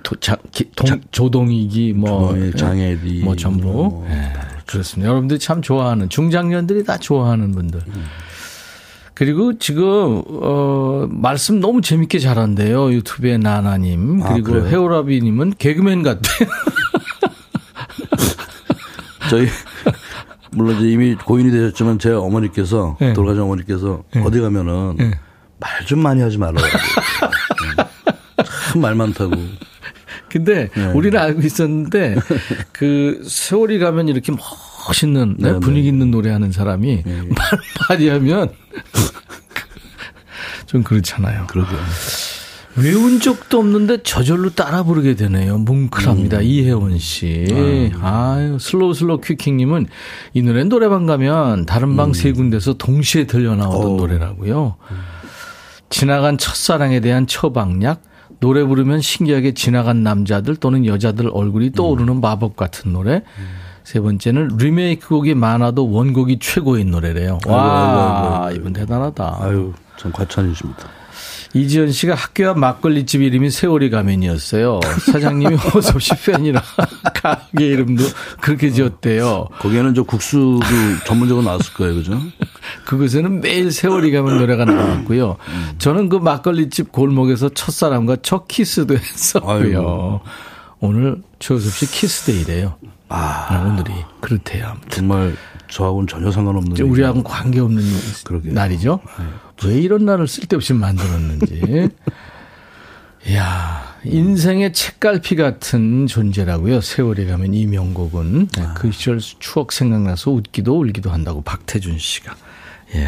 도, 자, 기, 동, 조동익이 뭐
조동익, 장혜리,
뭐 전부
뭐
네, 그렇습니다. 여러분들이 참 좋아하는 중장년들이 다 좋아하는 분들. 그리고 지금 어 말씀 너무 재밌게 잘한대요 유튜브에 나나님
아,
그리고
그래요?
해오라비님은 개그맨 같대요.
저희 물론 이제 이미 고인이 되셨지만 제 어머니께서
네.
돌아가신 어머니께서 어디 가면은 말좀 많이 하지 말라고. 참 말 많다고.
근데
네.
우리는 알고 있었는데 그 세월이 가면 이렇게 멋있는 네,
네, 네.
분위기 있는 노래 하는 사람이 말 많이 하면 좀 그렇잖아요.
그러게.
외운 적도 없는데 저절로 따라 부르게 되네요. 뭉클합니다.
음.
이혜원 씨. 아유, slow slow quick quick님은 이 노래는 노래방 가면 다른 방 세 군데서 동시에 들려 나오던
음. 어.
노래라고요. 지나간 첫사랑에 대한 처방약, 노래 부르면 신기하게 지나간 남자들 또는 여자들 얼굴이 떠오르는
음.
마법 같은 노래. 세 번째는 리메이크 곡이 많아도 원곡이 최고인 노래래요.
아이고,
와,
아이고.
이분 대단하다.
아유, 참 과찬이십니다.
이지연 씨가 학교 앞 막걸리집 이름이 세월이 가면이었어요. 사장님이 호섭씨 팬이라 가게 이름도 그렇게 지었대요.
거기에는 저 국수도 전문적으로 나왔을 거예요, 그죠?
그곳에는 매일 세월이 가면 노래가 나왔고요. 저는 그 막걸리집 골목에서 첫사람과 첫 키스도 했었고요.
아이고.
오늘 최호섭 씨 키스데이래요. 아, 오늘이 그렇대요. 아무튼.
정말 저하고는 전혀 상관없는.
우리하고는 관계없는
그러게요.
날이죠. 왜 이런 날을 쓸데없이 만들었는지. 이야, 인생의 책갈피 같은 존재라고요. 세월이 가면 이 명곡은. 네, 그 시절 추억 생각나서 웃기도 울기도 한다고 박태준 씨가. 예.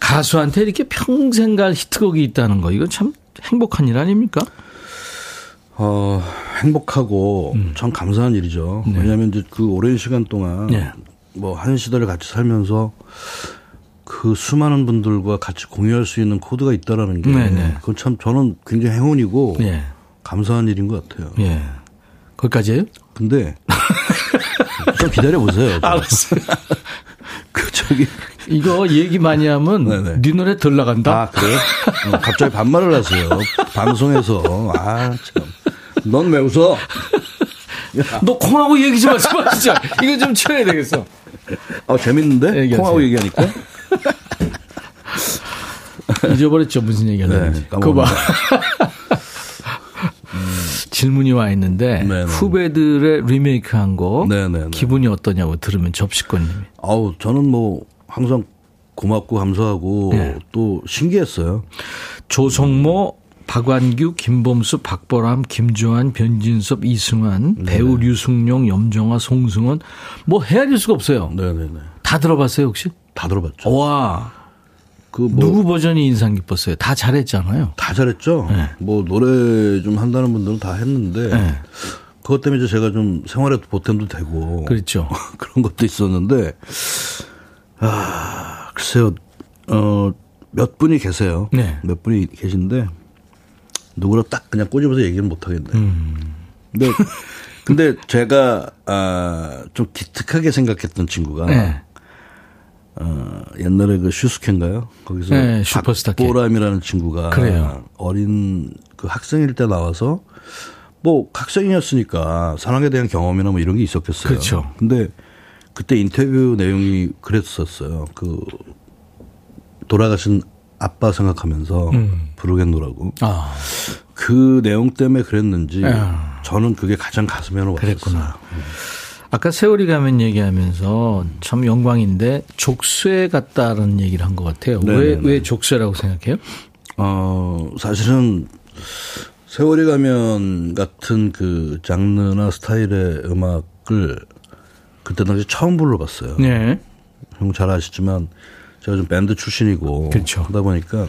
가수한테 이렇게 평생 갈 히트곡이 있다는 거, 이건 참 행복한 일 아닙니까?
어, 행복하고 참 감사한 일이죠. 왜냐하면 이제 그 오랜 시간 동안
네.
뭐한 시대를 같이 살면서 그 수많은 분들과 같이 공유할 수 있는 코드가 있다라는 게
네네.
그건 참 저는 굉장히 행운이고
예.
감사한 일인 것 같아요.
예. 거기까지예요
근데 좀 기다려 보세요.
알았어요.
그 저기
이거 얘기 많이 하면
네네.
네 노래 덜 나간다.
아 그래요? 어, 갑자기 반말을 하세요. 방송에서 아 참. 넌 왜 웃어?
너 콩하고 얘기 좀 하지 마, 진짜. 이거 좀 치워야 되겠어.
어 재밌는데
얘기하세요.
콩하고 얘기하니까.
잊어버렸죠, 무슨 얘기 하는지.
네,
그거 봐. 질문이 와 있는데,
네네.
후배들의 리메이크 한 거,
네네네.
기분이 어떠냐고 들으면 접시권님이.
아우 저는 뭐 항상 고맙고 감사하고
네.
또 신기했어요.
조성모, 박완규, 김범수, 박보람, 김주환, 변진섭, 이승환,
네.
배우 류승룡, 염정아, 송승헌, 뭐 헤아릴 수가 없어요.
네네네.
다 들어봤어요, 혹시?
다 들어봤죠.
와,
그 뭐
누구 버전이 인상 깊었어요? 다 잘했잖아요.
다 잘했죠.
네.
뭐 노래 좀 한다는 분들은 다 했는데
네.
그것 때문에 제가 좀 생활에도 보탬도 되고
그렇죠.
그런 것도 있었는데 아 글쎄요 어 몇 분이 계세요.
네.
몇 분이 계신데 누구라 딱 그냥 꼬집어서 얘기는 못 하겠네요.
음.
근데 근데 제가 아 좀 기특하게 생각했던 친구가
네.
어, 옛날에 그 슈스케인가요? 거기서
네, 슈퍼스타 K.
박보람이라는 친구가
그래요.
어린 그 학생일 때 나와서 뭐 학생이었으니까 사랑에 대한 경험이나 뭐 이런 게 있었겠어요.
그렇죠.
근데 그때 인터뷰 내용이 그랬었어요. 그 돌아가신 아빠 생각하면서
음.
부르겠노라고.
아,
그 내용 때문에 그랬는지
야.
저는 그게 가장 가슴에 와닿았어요.
그랬구나. 아까 세월이 가면 얘기하면서 참 영광인데 족쇄 같다는 얘기를 한 것 같아요. 왜. 왜 족쇄라고 생각해요?
어, 사실은 세월이 가면 같은 그 장르나 스타일의 음악을 그때 당시 처음 불러봤어요.
네.
형 잘 아시지만 제가 좀 밴드 출신이고
그렇죠.
하다 보니까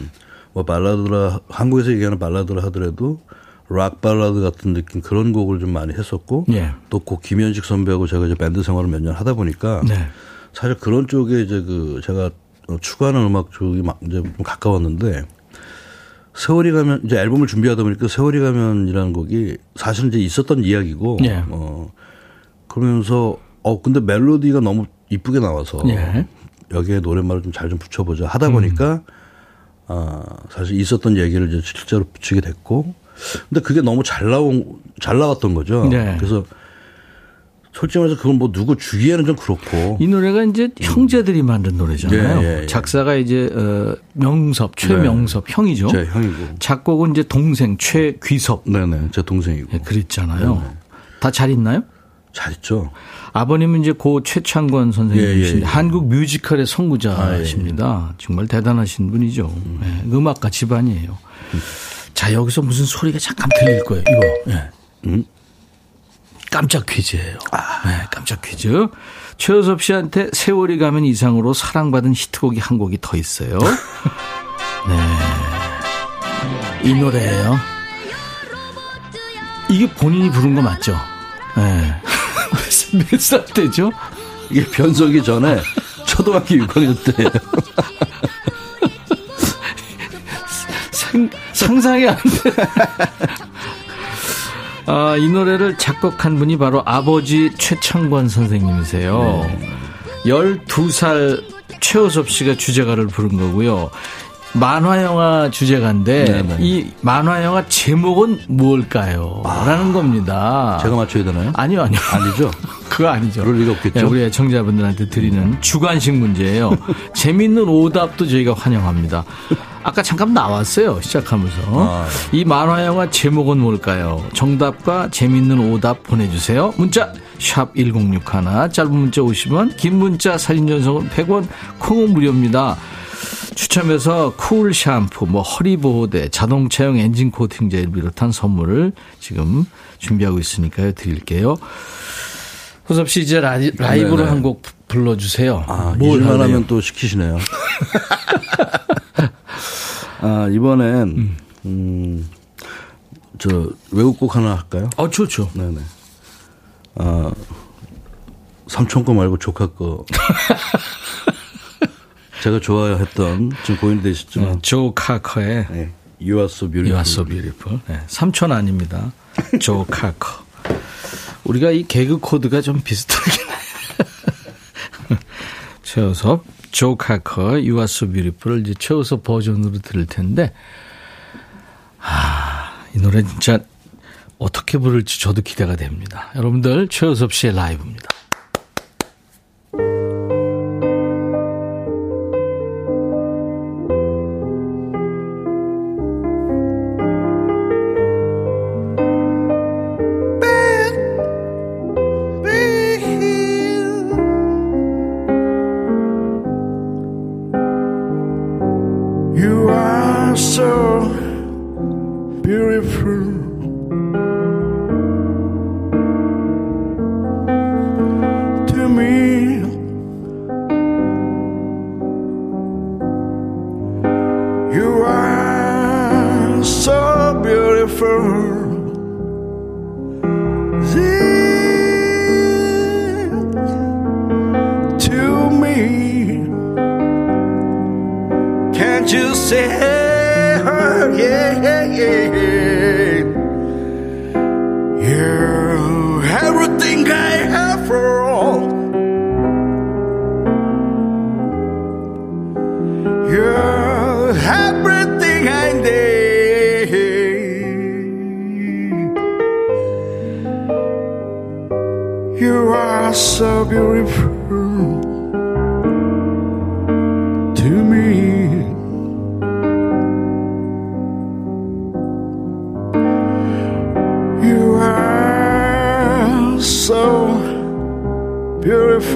뭐 발라드라 한국에서 얘기하는 발라드라 하더라도 락 발라드 같은 느낌 그런 곡을 좀 많이 했었고
예.
또고 김현식 선배하고 제가 이제 밴드 생활을 몇 년 하다 보니까
네.
사실 그런 쪽에 이제 그 제가 어, 추구하는 음악 쪽이 막 이제 좀 가까웠는데 세월이 가면 이제 앨범을 준비하다 보니까 세월이 가면이라는 곡이 사실은 이제 있었던 이야기고
예.
어 그러면서 어 근데 멜로디가 너무 이쁘게 나와서
예.
여기에 노랫말을 좀 잘좀 붙여보자 하다 보니까 아, 사실 있었던 얘기를 이제 실제로 붙이게 됐고, 근데 그게 너무 잘 나온, 잘 나왔던 거죠.
네.
그래서 솔직히 말해서 그건 뭐 누구 주기에는 좀 그렇고.
이 노래가 이제 형제들이 만든 노래잖아요.
예, 예, 예.
작사가 이제 어, 명섭, 최명섭 형이죠.
제 형이고.
작곡은 이제 동생 최귀섭
네네, 제 동생이고.
예, 그랬잖아요. 다 잘 있나요?
잘 있죠.
아버님은 이제 고 최창권 선생님이신데
예, 예, 예.
한국 뮤지컬의 선구자십니다. 정말 대단하신 분이죠. 예, 음악가 집안이에요. 자 여기서 무슨 소리가 잠깐 들릴 거예요. 이거. 예.
음?
깜짝 퀴즈예요. 네, 깜짝 퀴즈. 최효섭 씨한테 세월이 가면 이상으로 사랑받은 히트곡이 한 곡이 더 있어요. 네. 이 노래예요. 이게 본인이 부른 거 맞죠? 네. 몇 살 때죠?
이게 변속이 전에 초등학교 6학년 때예요.
상, 상상이 안 돼. 아, 이 노래를 작곡한 분이 바로 아버지 최창권 선생님이세요. 12살 최호섭 씨가 주제가를 부른 거고요. 만화 영화 주제가인데
네네.
이 만화 영화 제목은 뭘까요? 라는 겁니다.
제가 맞춰야 되나요?
아니요, 아니요.
아니죠?
그거 아니죠.
그럴 리가 없겠죠?
네, 우리 애청자분들한테 드리는 주관식 문제예요. 재밌는 오답도 저희가 환영합니다. 아까 잠깐 나왔어요. 시작하면서.
아.
이 만화 영화 제목은 뭘까요? 정답과 재밌는 오답 보내 주세요. 문자 샵 1061, 짧은 문자 50원, 긴 문자 사진 전송은 100원, 콩은 무료입니다. 추첨해서 쿨 샴푸, 뭐 허리 보호대, 자동차용 엔진 코팅제를 비롯한 선물을 지금 준비하고 있으니까요. 드릴게요. 호섭 씨 이제 라이, 라이브로
네네.
한곡 불러주세요.
아,
뭘
잊을만
할래요?
하면 또 시키시네요. 아, 이번엔, 음, 저, 외국곡 하나 할까요?
어, 좋죠.
네네. 아, 삼촌 거 말고 조카 거. 제가 좋아했던, 지금 고인이 되셨지만,
네, 조 카커의
네. You are so beautiful.
You are so beautiful. 네, 삼촌 아닙니다. 조 카커. 우리가 이 개그 코드가 좀 비슷하긴 해. 최우섭, 조 카커, You are so beautiful을 이제 최우섭 버전으로 들을 텐데, 아, 이 노래 진짜 어떻게 부를지 저도 기대가 됩니다. 여러분들, 최우섭 씨의 라이브입니다.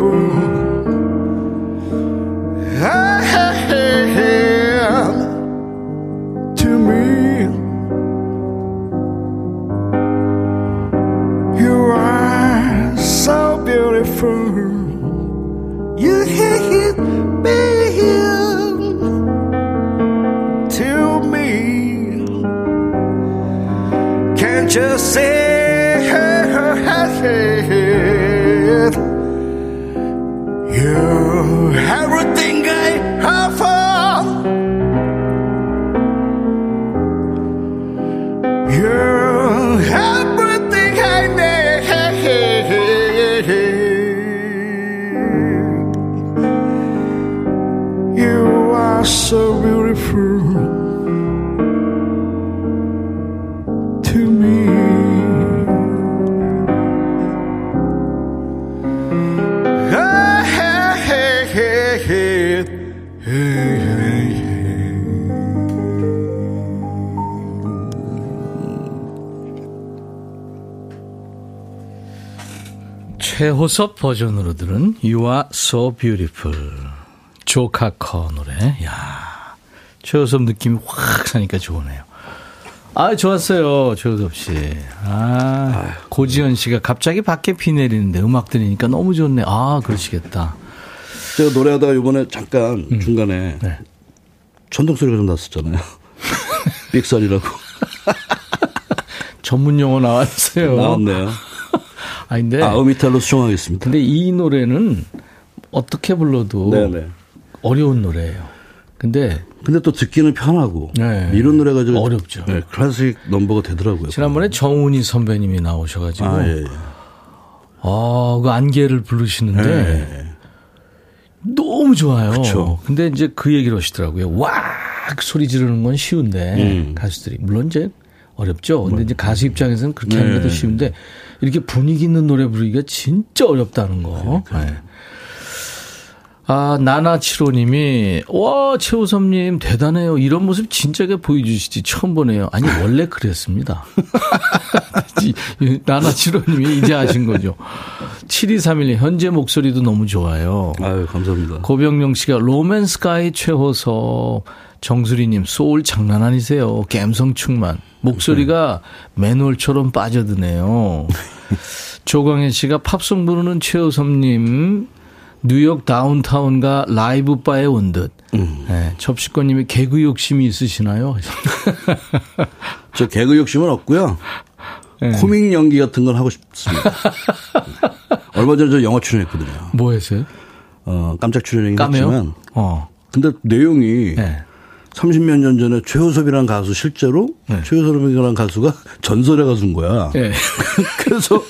fool
최호섭 버전으로 들은 You Are So Beautiful 조카커 노래. 야 최호섭 느낌이 확 사니까 좋으네요. 아 좋았어요 최호섭 씨 아 고지현 씨가 갑자기 밖에 비 내리는데 음악 들으니까 너무 좋네. 아 그러시겠다.
제가 노래하다가 이번에 잠깐 중간에
네.
천둥 소리가 좀 났었잖아요. 삑살이라고.
전문 용어 나왔어요.
나왔네요.
아 근데
아, 음이탈로 수정하겠습니다.
근데 이 노래는 어떻게 불러도
네네.
어려운 노래예요 근데
근데 또 듣기는 편하고
네.
이런 노래가 좀
어렵죠.
네, 클래식 넘버가 되더라고요.
지난번에 정훈이 선배님이 나오셔가지고
아, 예, 예.
아, 그 안개를 부르시는데
네.
너무 좋아요.
그쵸.
근데 이제 그 얘기를 하시더라고요. 와 소리 지르는 건 쉬운데
음.
가수들이 물론 이제 어렵죠. 근데 이제 가수 입장에서는 그렇게 하는 것도
네.
쉬운데 이렇게 분위기 있는 노래 부르기가 진짜 어렵다는 거. 네. 아, 나나치로님이, 와, 최우섭님, 대단해요. 이런 모습 진짜게 보여주시지. 처음 보네요. 아니, 원래 그랬습니다. 나나치로님이 이제 아신 거죠. 7231님, 현재 목소리도 너무 좋아요.
아유, 감사합니다.
고병용 씨가 로맨스가이 최호섭, 정수리님, 소울 장난 아니세요. 감성 충만. 목소리가 맨홀처럼 빠져드네요. 조광현 씨가 팝송 부르는 최호섭님, 뉴욕 다운타운과 라이브 바에 온 듯. 네, 접시권님이 개그 욕심이 있으시나요?
저 개그 욕심은 없고요.
네.
코믹 연기 같은 걸 하고 싶습니다. 얼마 전에 저 영화 출연했거든요.
뭐 했어요?
어, 깜짝 출연이긴
까메오?
했지만
어.
근데 내용이
네.
30몇 년 전에 최호섭이라는 가수 실제로
네.
최호섭이라는 가수가 전설의 가수인 거야.
예.
그래서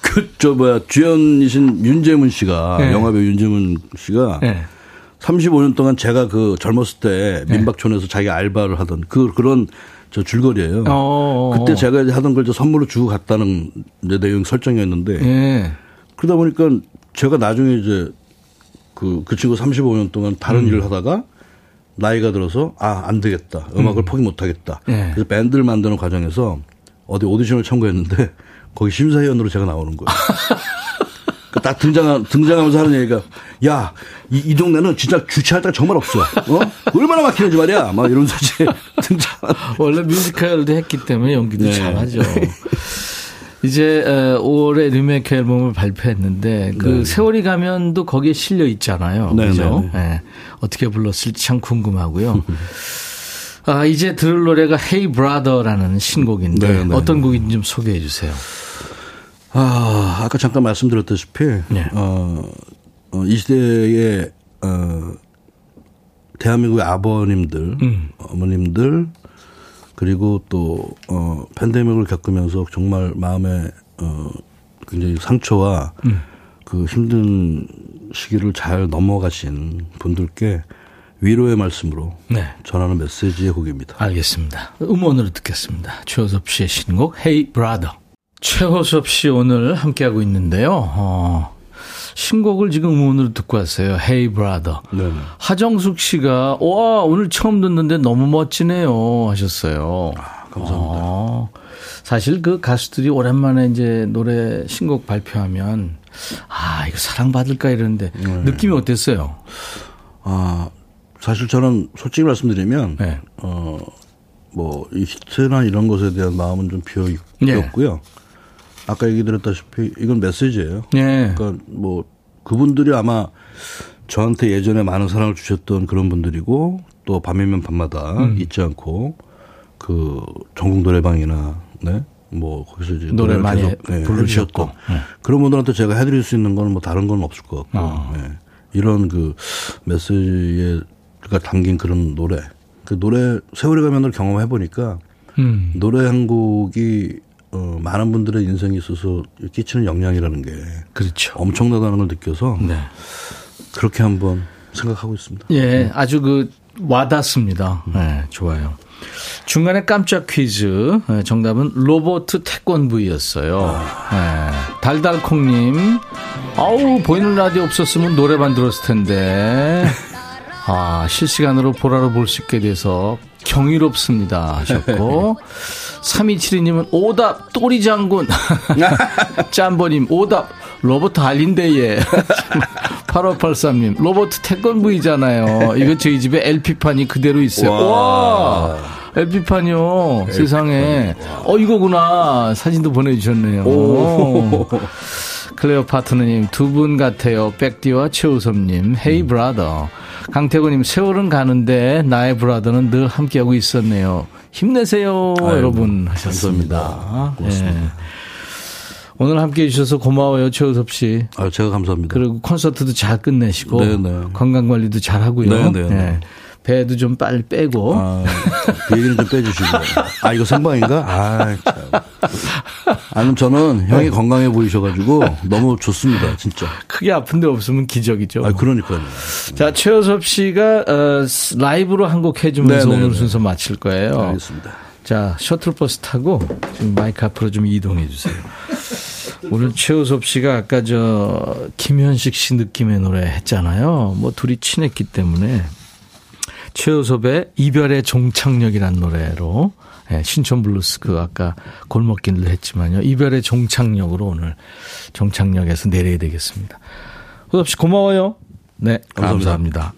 그 저 뭐야 주연이신 윤재문 씨가
네.
영화배우 윤재문 씨가
네.
35년 동안 제가 그 젊었을 때 민박촌에서 자기 알바를 하던 그 그런 저 줄거리예요.
어.
그때 제가 이제 하던 걸 선물로 주고 갔다는 내용 설정이었는데
예.
그러다 보니까 제가 나중에 이제 그, 그 친구 35년 동안 다른 일을 하다가 나이가 들어서 아, 안 되겠다. 음악을 포기 못 하겠다.
예.
그래서 밴드를 만드는 과정에서 어디 오디션을 참가했는데 거기 심사위원으로 제가 나오는 거예요. 그딱 등장, 등장하면서 하는 얘기가 야, 이, 이 동네는 진짜 주차할 데가 정말 없어. 어? 얼마나 막히는지 말이야. 막 이러면서 이제 등장.
원래 뮤지컬도 했기 때문에 연기도
네.
잘하죠. 이제 어, 5월에 리메이크 앨범을 발표했는데 그 세월이 가면도 거기에 실려 있잖아요.
네,
그죠?
네,
예. 어떻게 불렀을지 참 궁금하고요. 아, 이제 들을 노래가 Hey Brother라는 신곡인데
네, 네.
어떤 곡인지 좀 소개해 주세요.
아, 아까 잠깐 말씀드렸다시피,
네.
어, 어, 이 시대에, 어, 대한민국의 아버님들,
음.
어머님들, 그리고 또, 어, 팬데믹을 겪으면서 정말 마음에, 어, 굉장히 상처와
음.
그 힘든 시기를 잘 넘어가신 분들께 위로의 말씀으로
네.
전하는 메시지의 곡입니다.
알겠습니다. 음원으로 듣겠습니다. 최호섭 씨의 신곡 Hey Brother. 최호섭 씨 오늘 함께하고 있는데요. 어, 신곡을 지금 음원으로 듣고 왔어요. Hey Brother.
네.
하정숙 씨가 와 오늘 처음 듣는데 너무 멋지네요 하셨어요.
감사합니다.
어, 사실 그 가수들이 오랜만에 이제 노래 신곡 발표하면 아 이거 사랑받을까 이러는데 느낌이 어땠어요?
아, 사실 저는 솔직히 말씀드리면,
네.
어, 뭐, 이 히트나 이런 것에 대한 마음은 좀 비어
네.
있고요. 아까 얘기 드렸다시피 이건 메시지예요.
네.
그러니까 뭐, 그분들이 아마 저한테 예전에 많은 사랑을 주셨던 그런 분들이고 또 밤이면 밤마다
음.
잊지 않고 그 전국 노래방이나 네. 뭐 거기서 이제
노래 많이
계속, 네,
부르셨고. 네.
그런 분들한테 제가 해드릴 수 있는 건 뭐 다른 건 없을 것 같고
어.
네. 이런 그 메시지가 담긴 그런 노래 그 노래 세월이 가면을 경험해 보니까
음.
노래 한 곡이 어, 많은 분들의 인생에 있어서 끼치는 영향이라는 게
그렇죠.
엄청나다는 걸 느껴서
네.
그렇게 한번 생각하고 있습니다.
예, 아주 그 와닿습니다. 네, 좋아요. 중간에 깜짝 퀴즈. 예, 정답은 로보트 태권브이였어요. 예, 달달콩님. 아우, 보이는 라디오 없었으면 노래만 들었을 텐데. 아, 실시간으로 보라로 볼 수 있게 돼서 경이롭습니다 하셨고 3272님은 오답 또리 장군. 짬버님 오답 로보트 할인데이에. 8583님 로보트 태권브이잖아요. 이거 저희 집에 LP판이 그대로 있어요. 와, LP판이요. 세상에. 어 이거구나. 사진도 보내주셨네요. 클레오파트라님 두 분 같아요. 백디와 최호섭님, hey
음.
brother. 강태구님 세월은 가는데 나의 브라더는 늘 함께하고 있었네요. 힘내세요,
아이고,
여러분 하셨습니다.
고맙습니다.
예. 오늘 함께 해 주셔서 고마워요, 최우섭 씨.
아, 제가 감사합니다.
그리고 콘서트도 잘 끝내시고
네네.
건강 관리도 잘 하고요.
네네 네.
예. 배도 좀 빨리 빼고
아, 그 얘기는 좀 빼주시고. 아, 이거 생방인가? 아, 참. 아니, 저는 형이 건강해 보이셔가지고 너무 좋습니다, 진짜.
크게 아픈 데 없으면 기적이죠.
아, 그러니까요.
자, 최호섭 씨가 어, 라이브로 한 곡 해주면서
네네네.
오늘 순서 마칠 거예요.
알겠습니다.
자, 셔틀버스 타고 지금 마이크 앞으로 좀 이동해 주세요. 오늘 최호섭 씨가 아까 저 김현식 씨 느낌의 노래 했잖아요. 뭐 둘이 친했기 때문에 최호섭의 이별의 종착역이라는 노래로 예, 신촌 블루스 그 아까 골목길을 했지만요. 이별의 종착역으로 오늘 종착역에서 내려야 되겠습니다. 우섭 씨 고마워요. 네,
감사합니다.
감사합니다.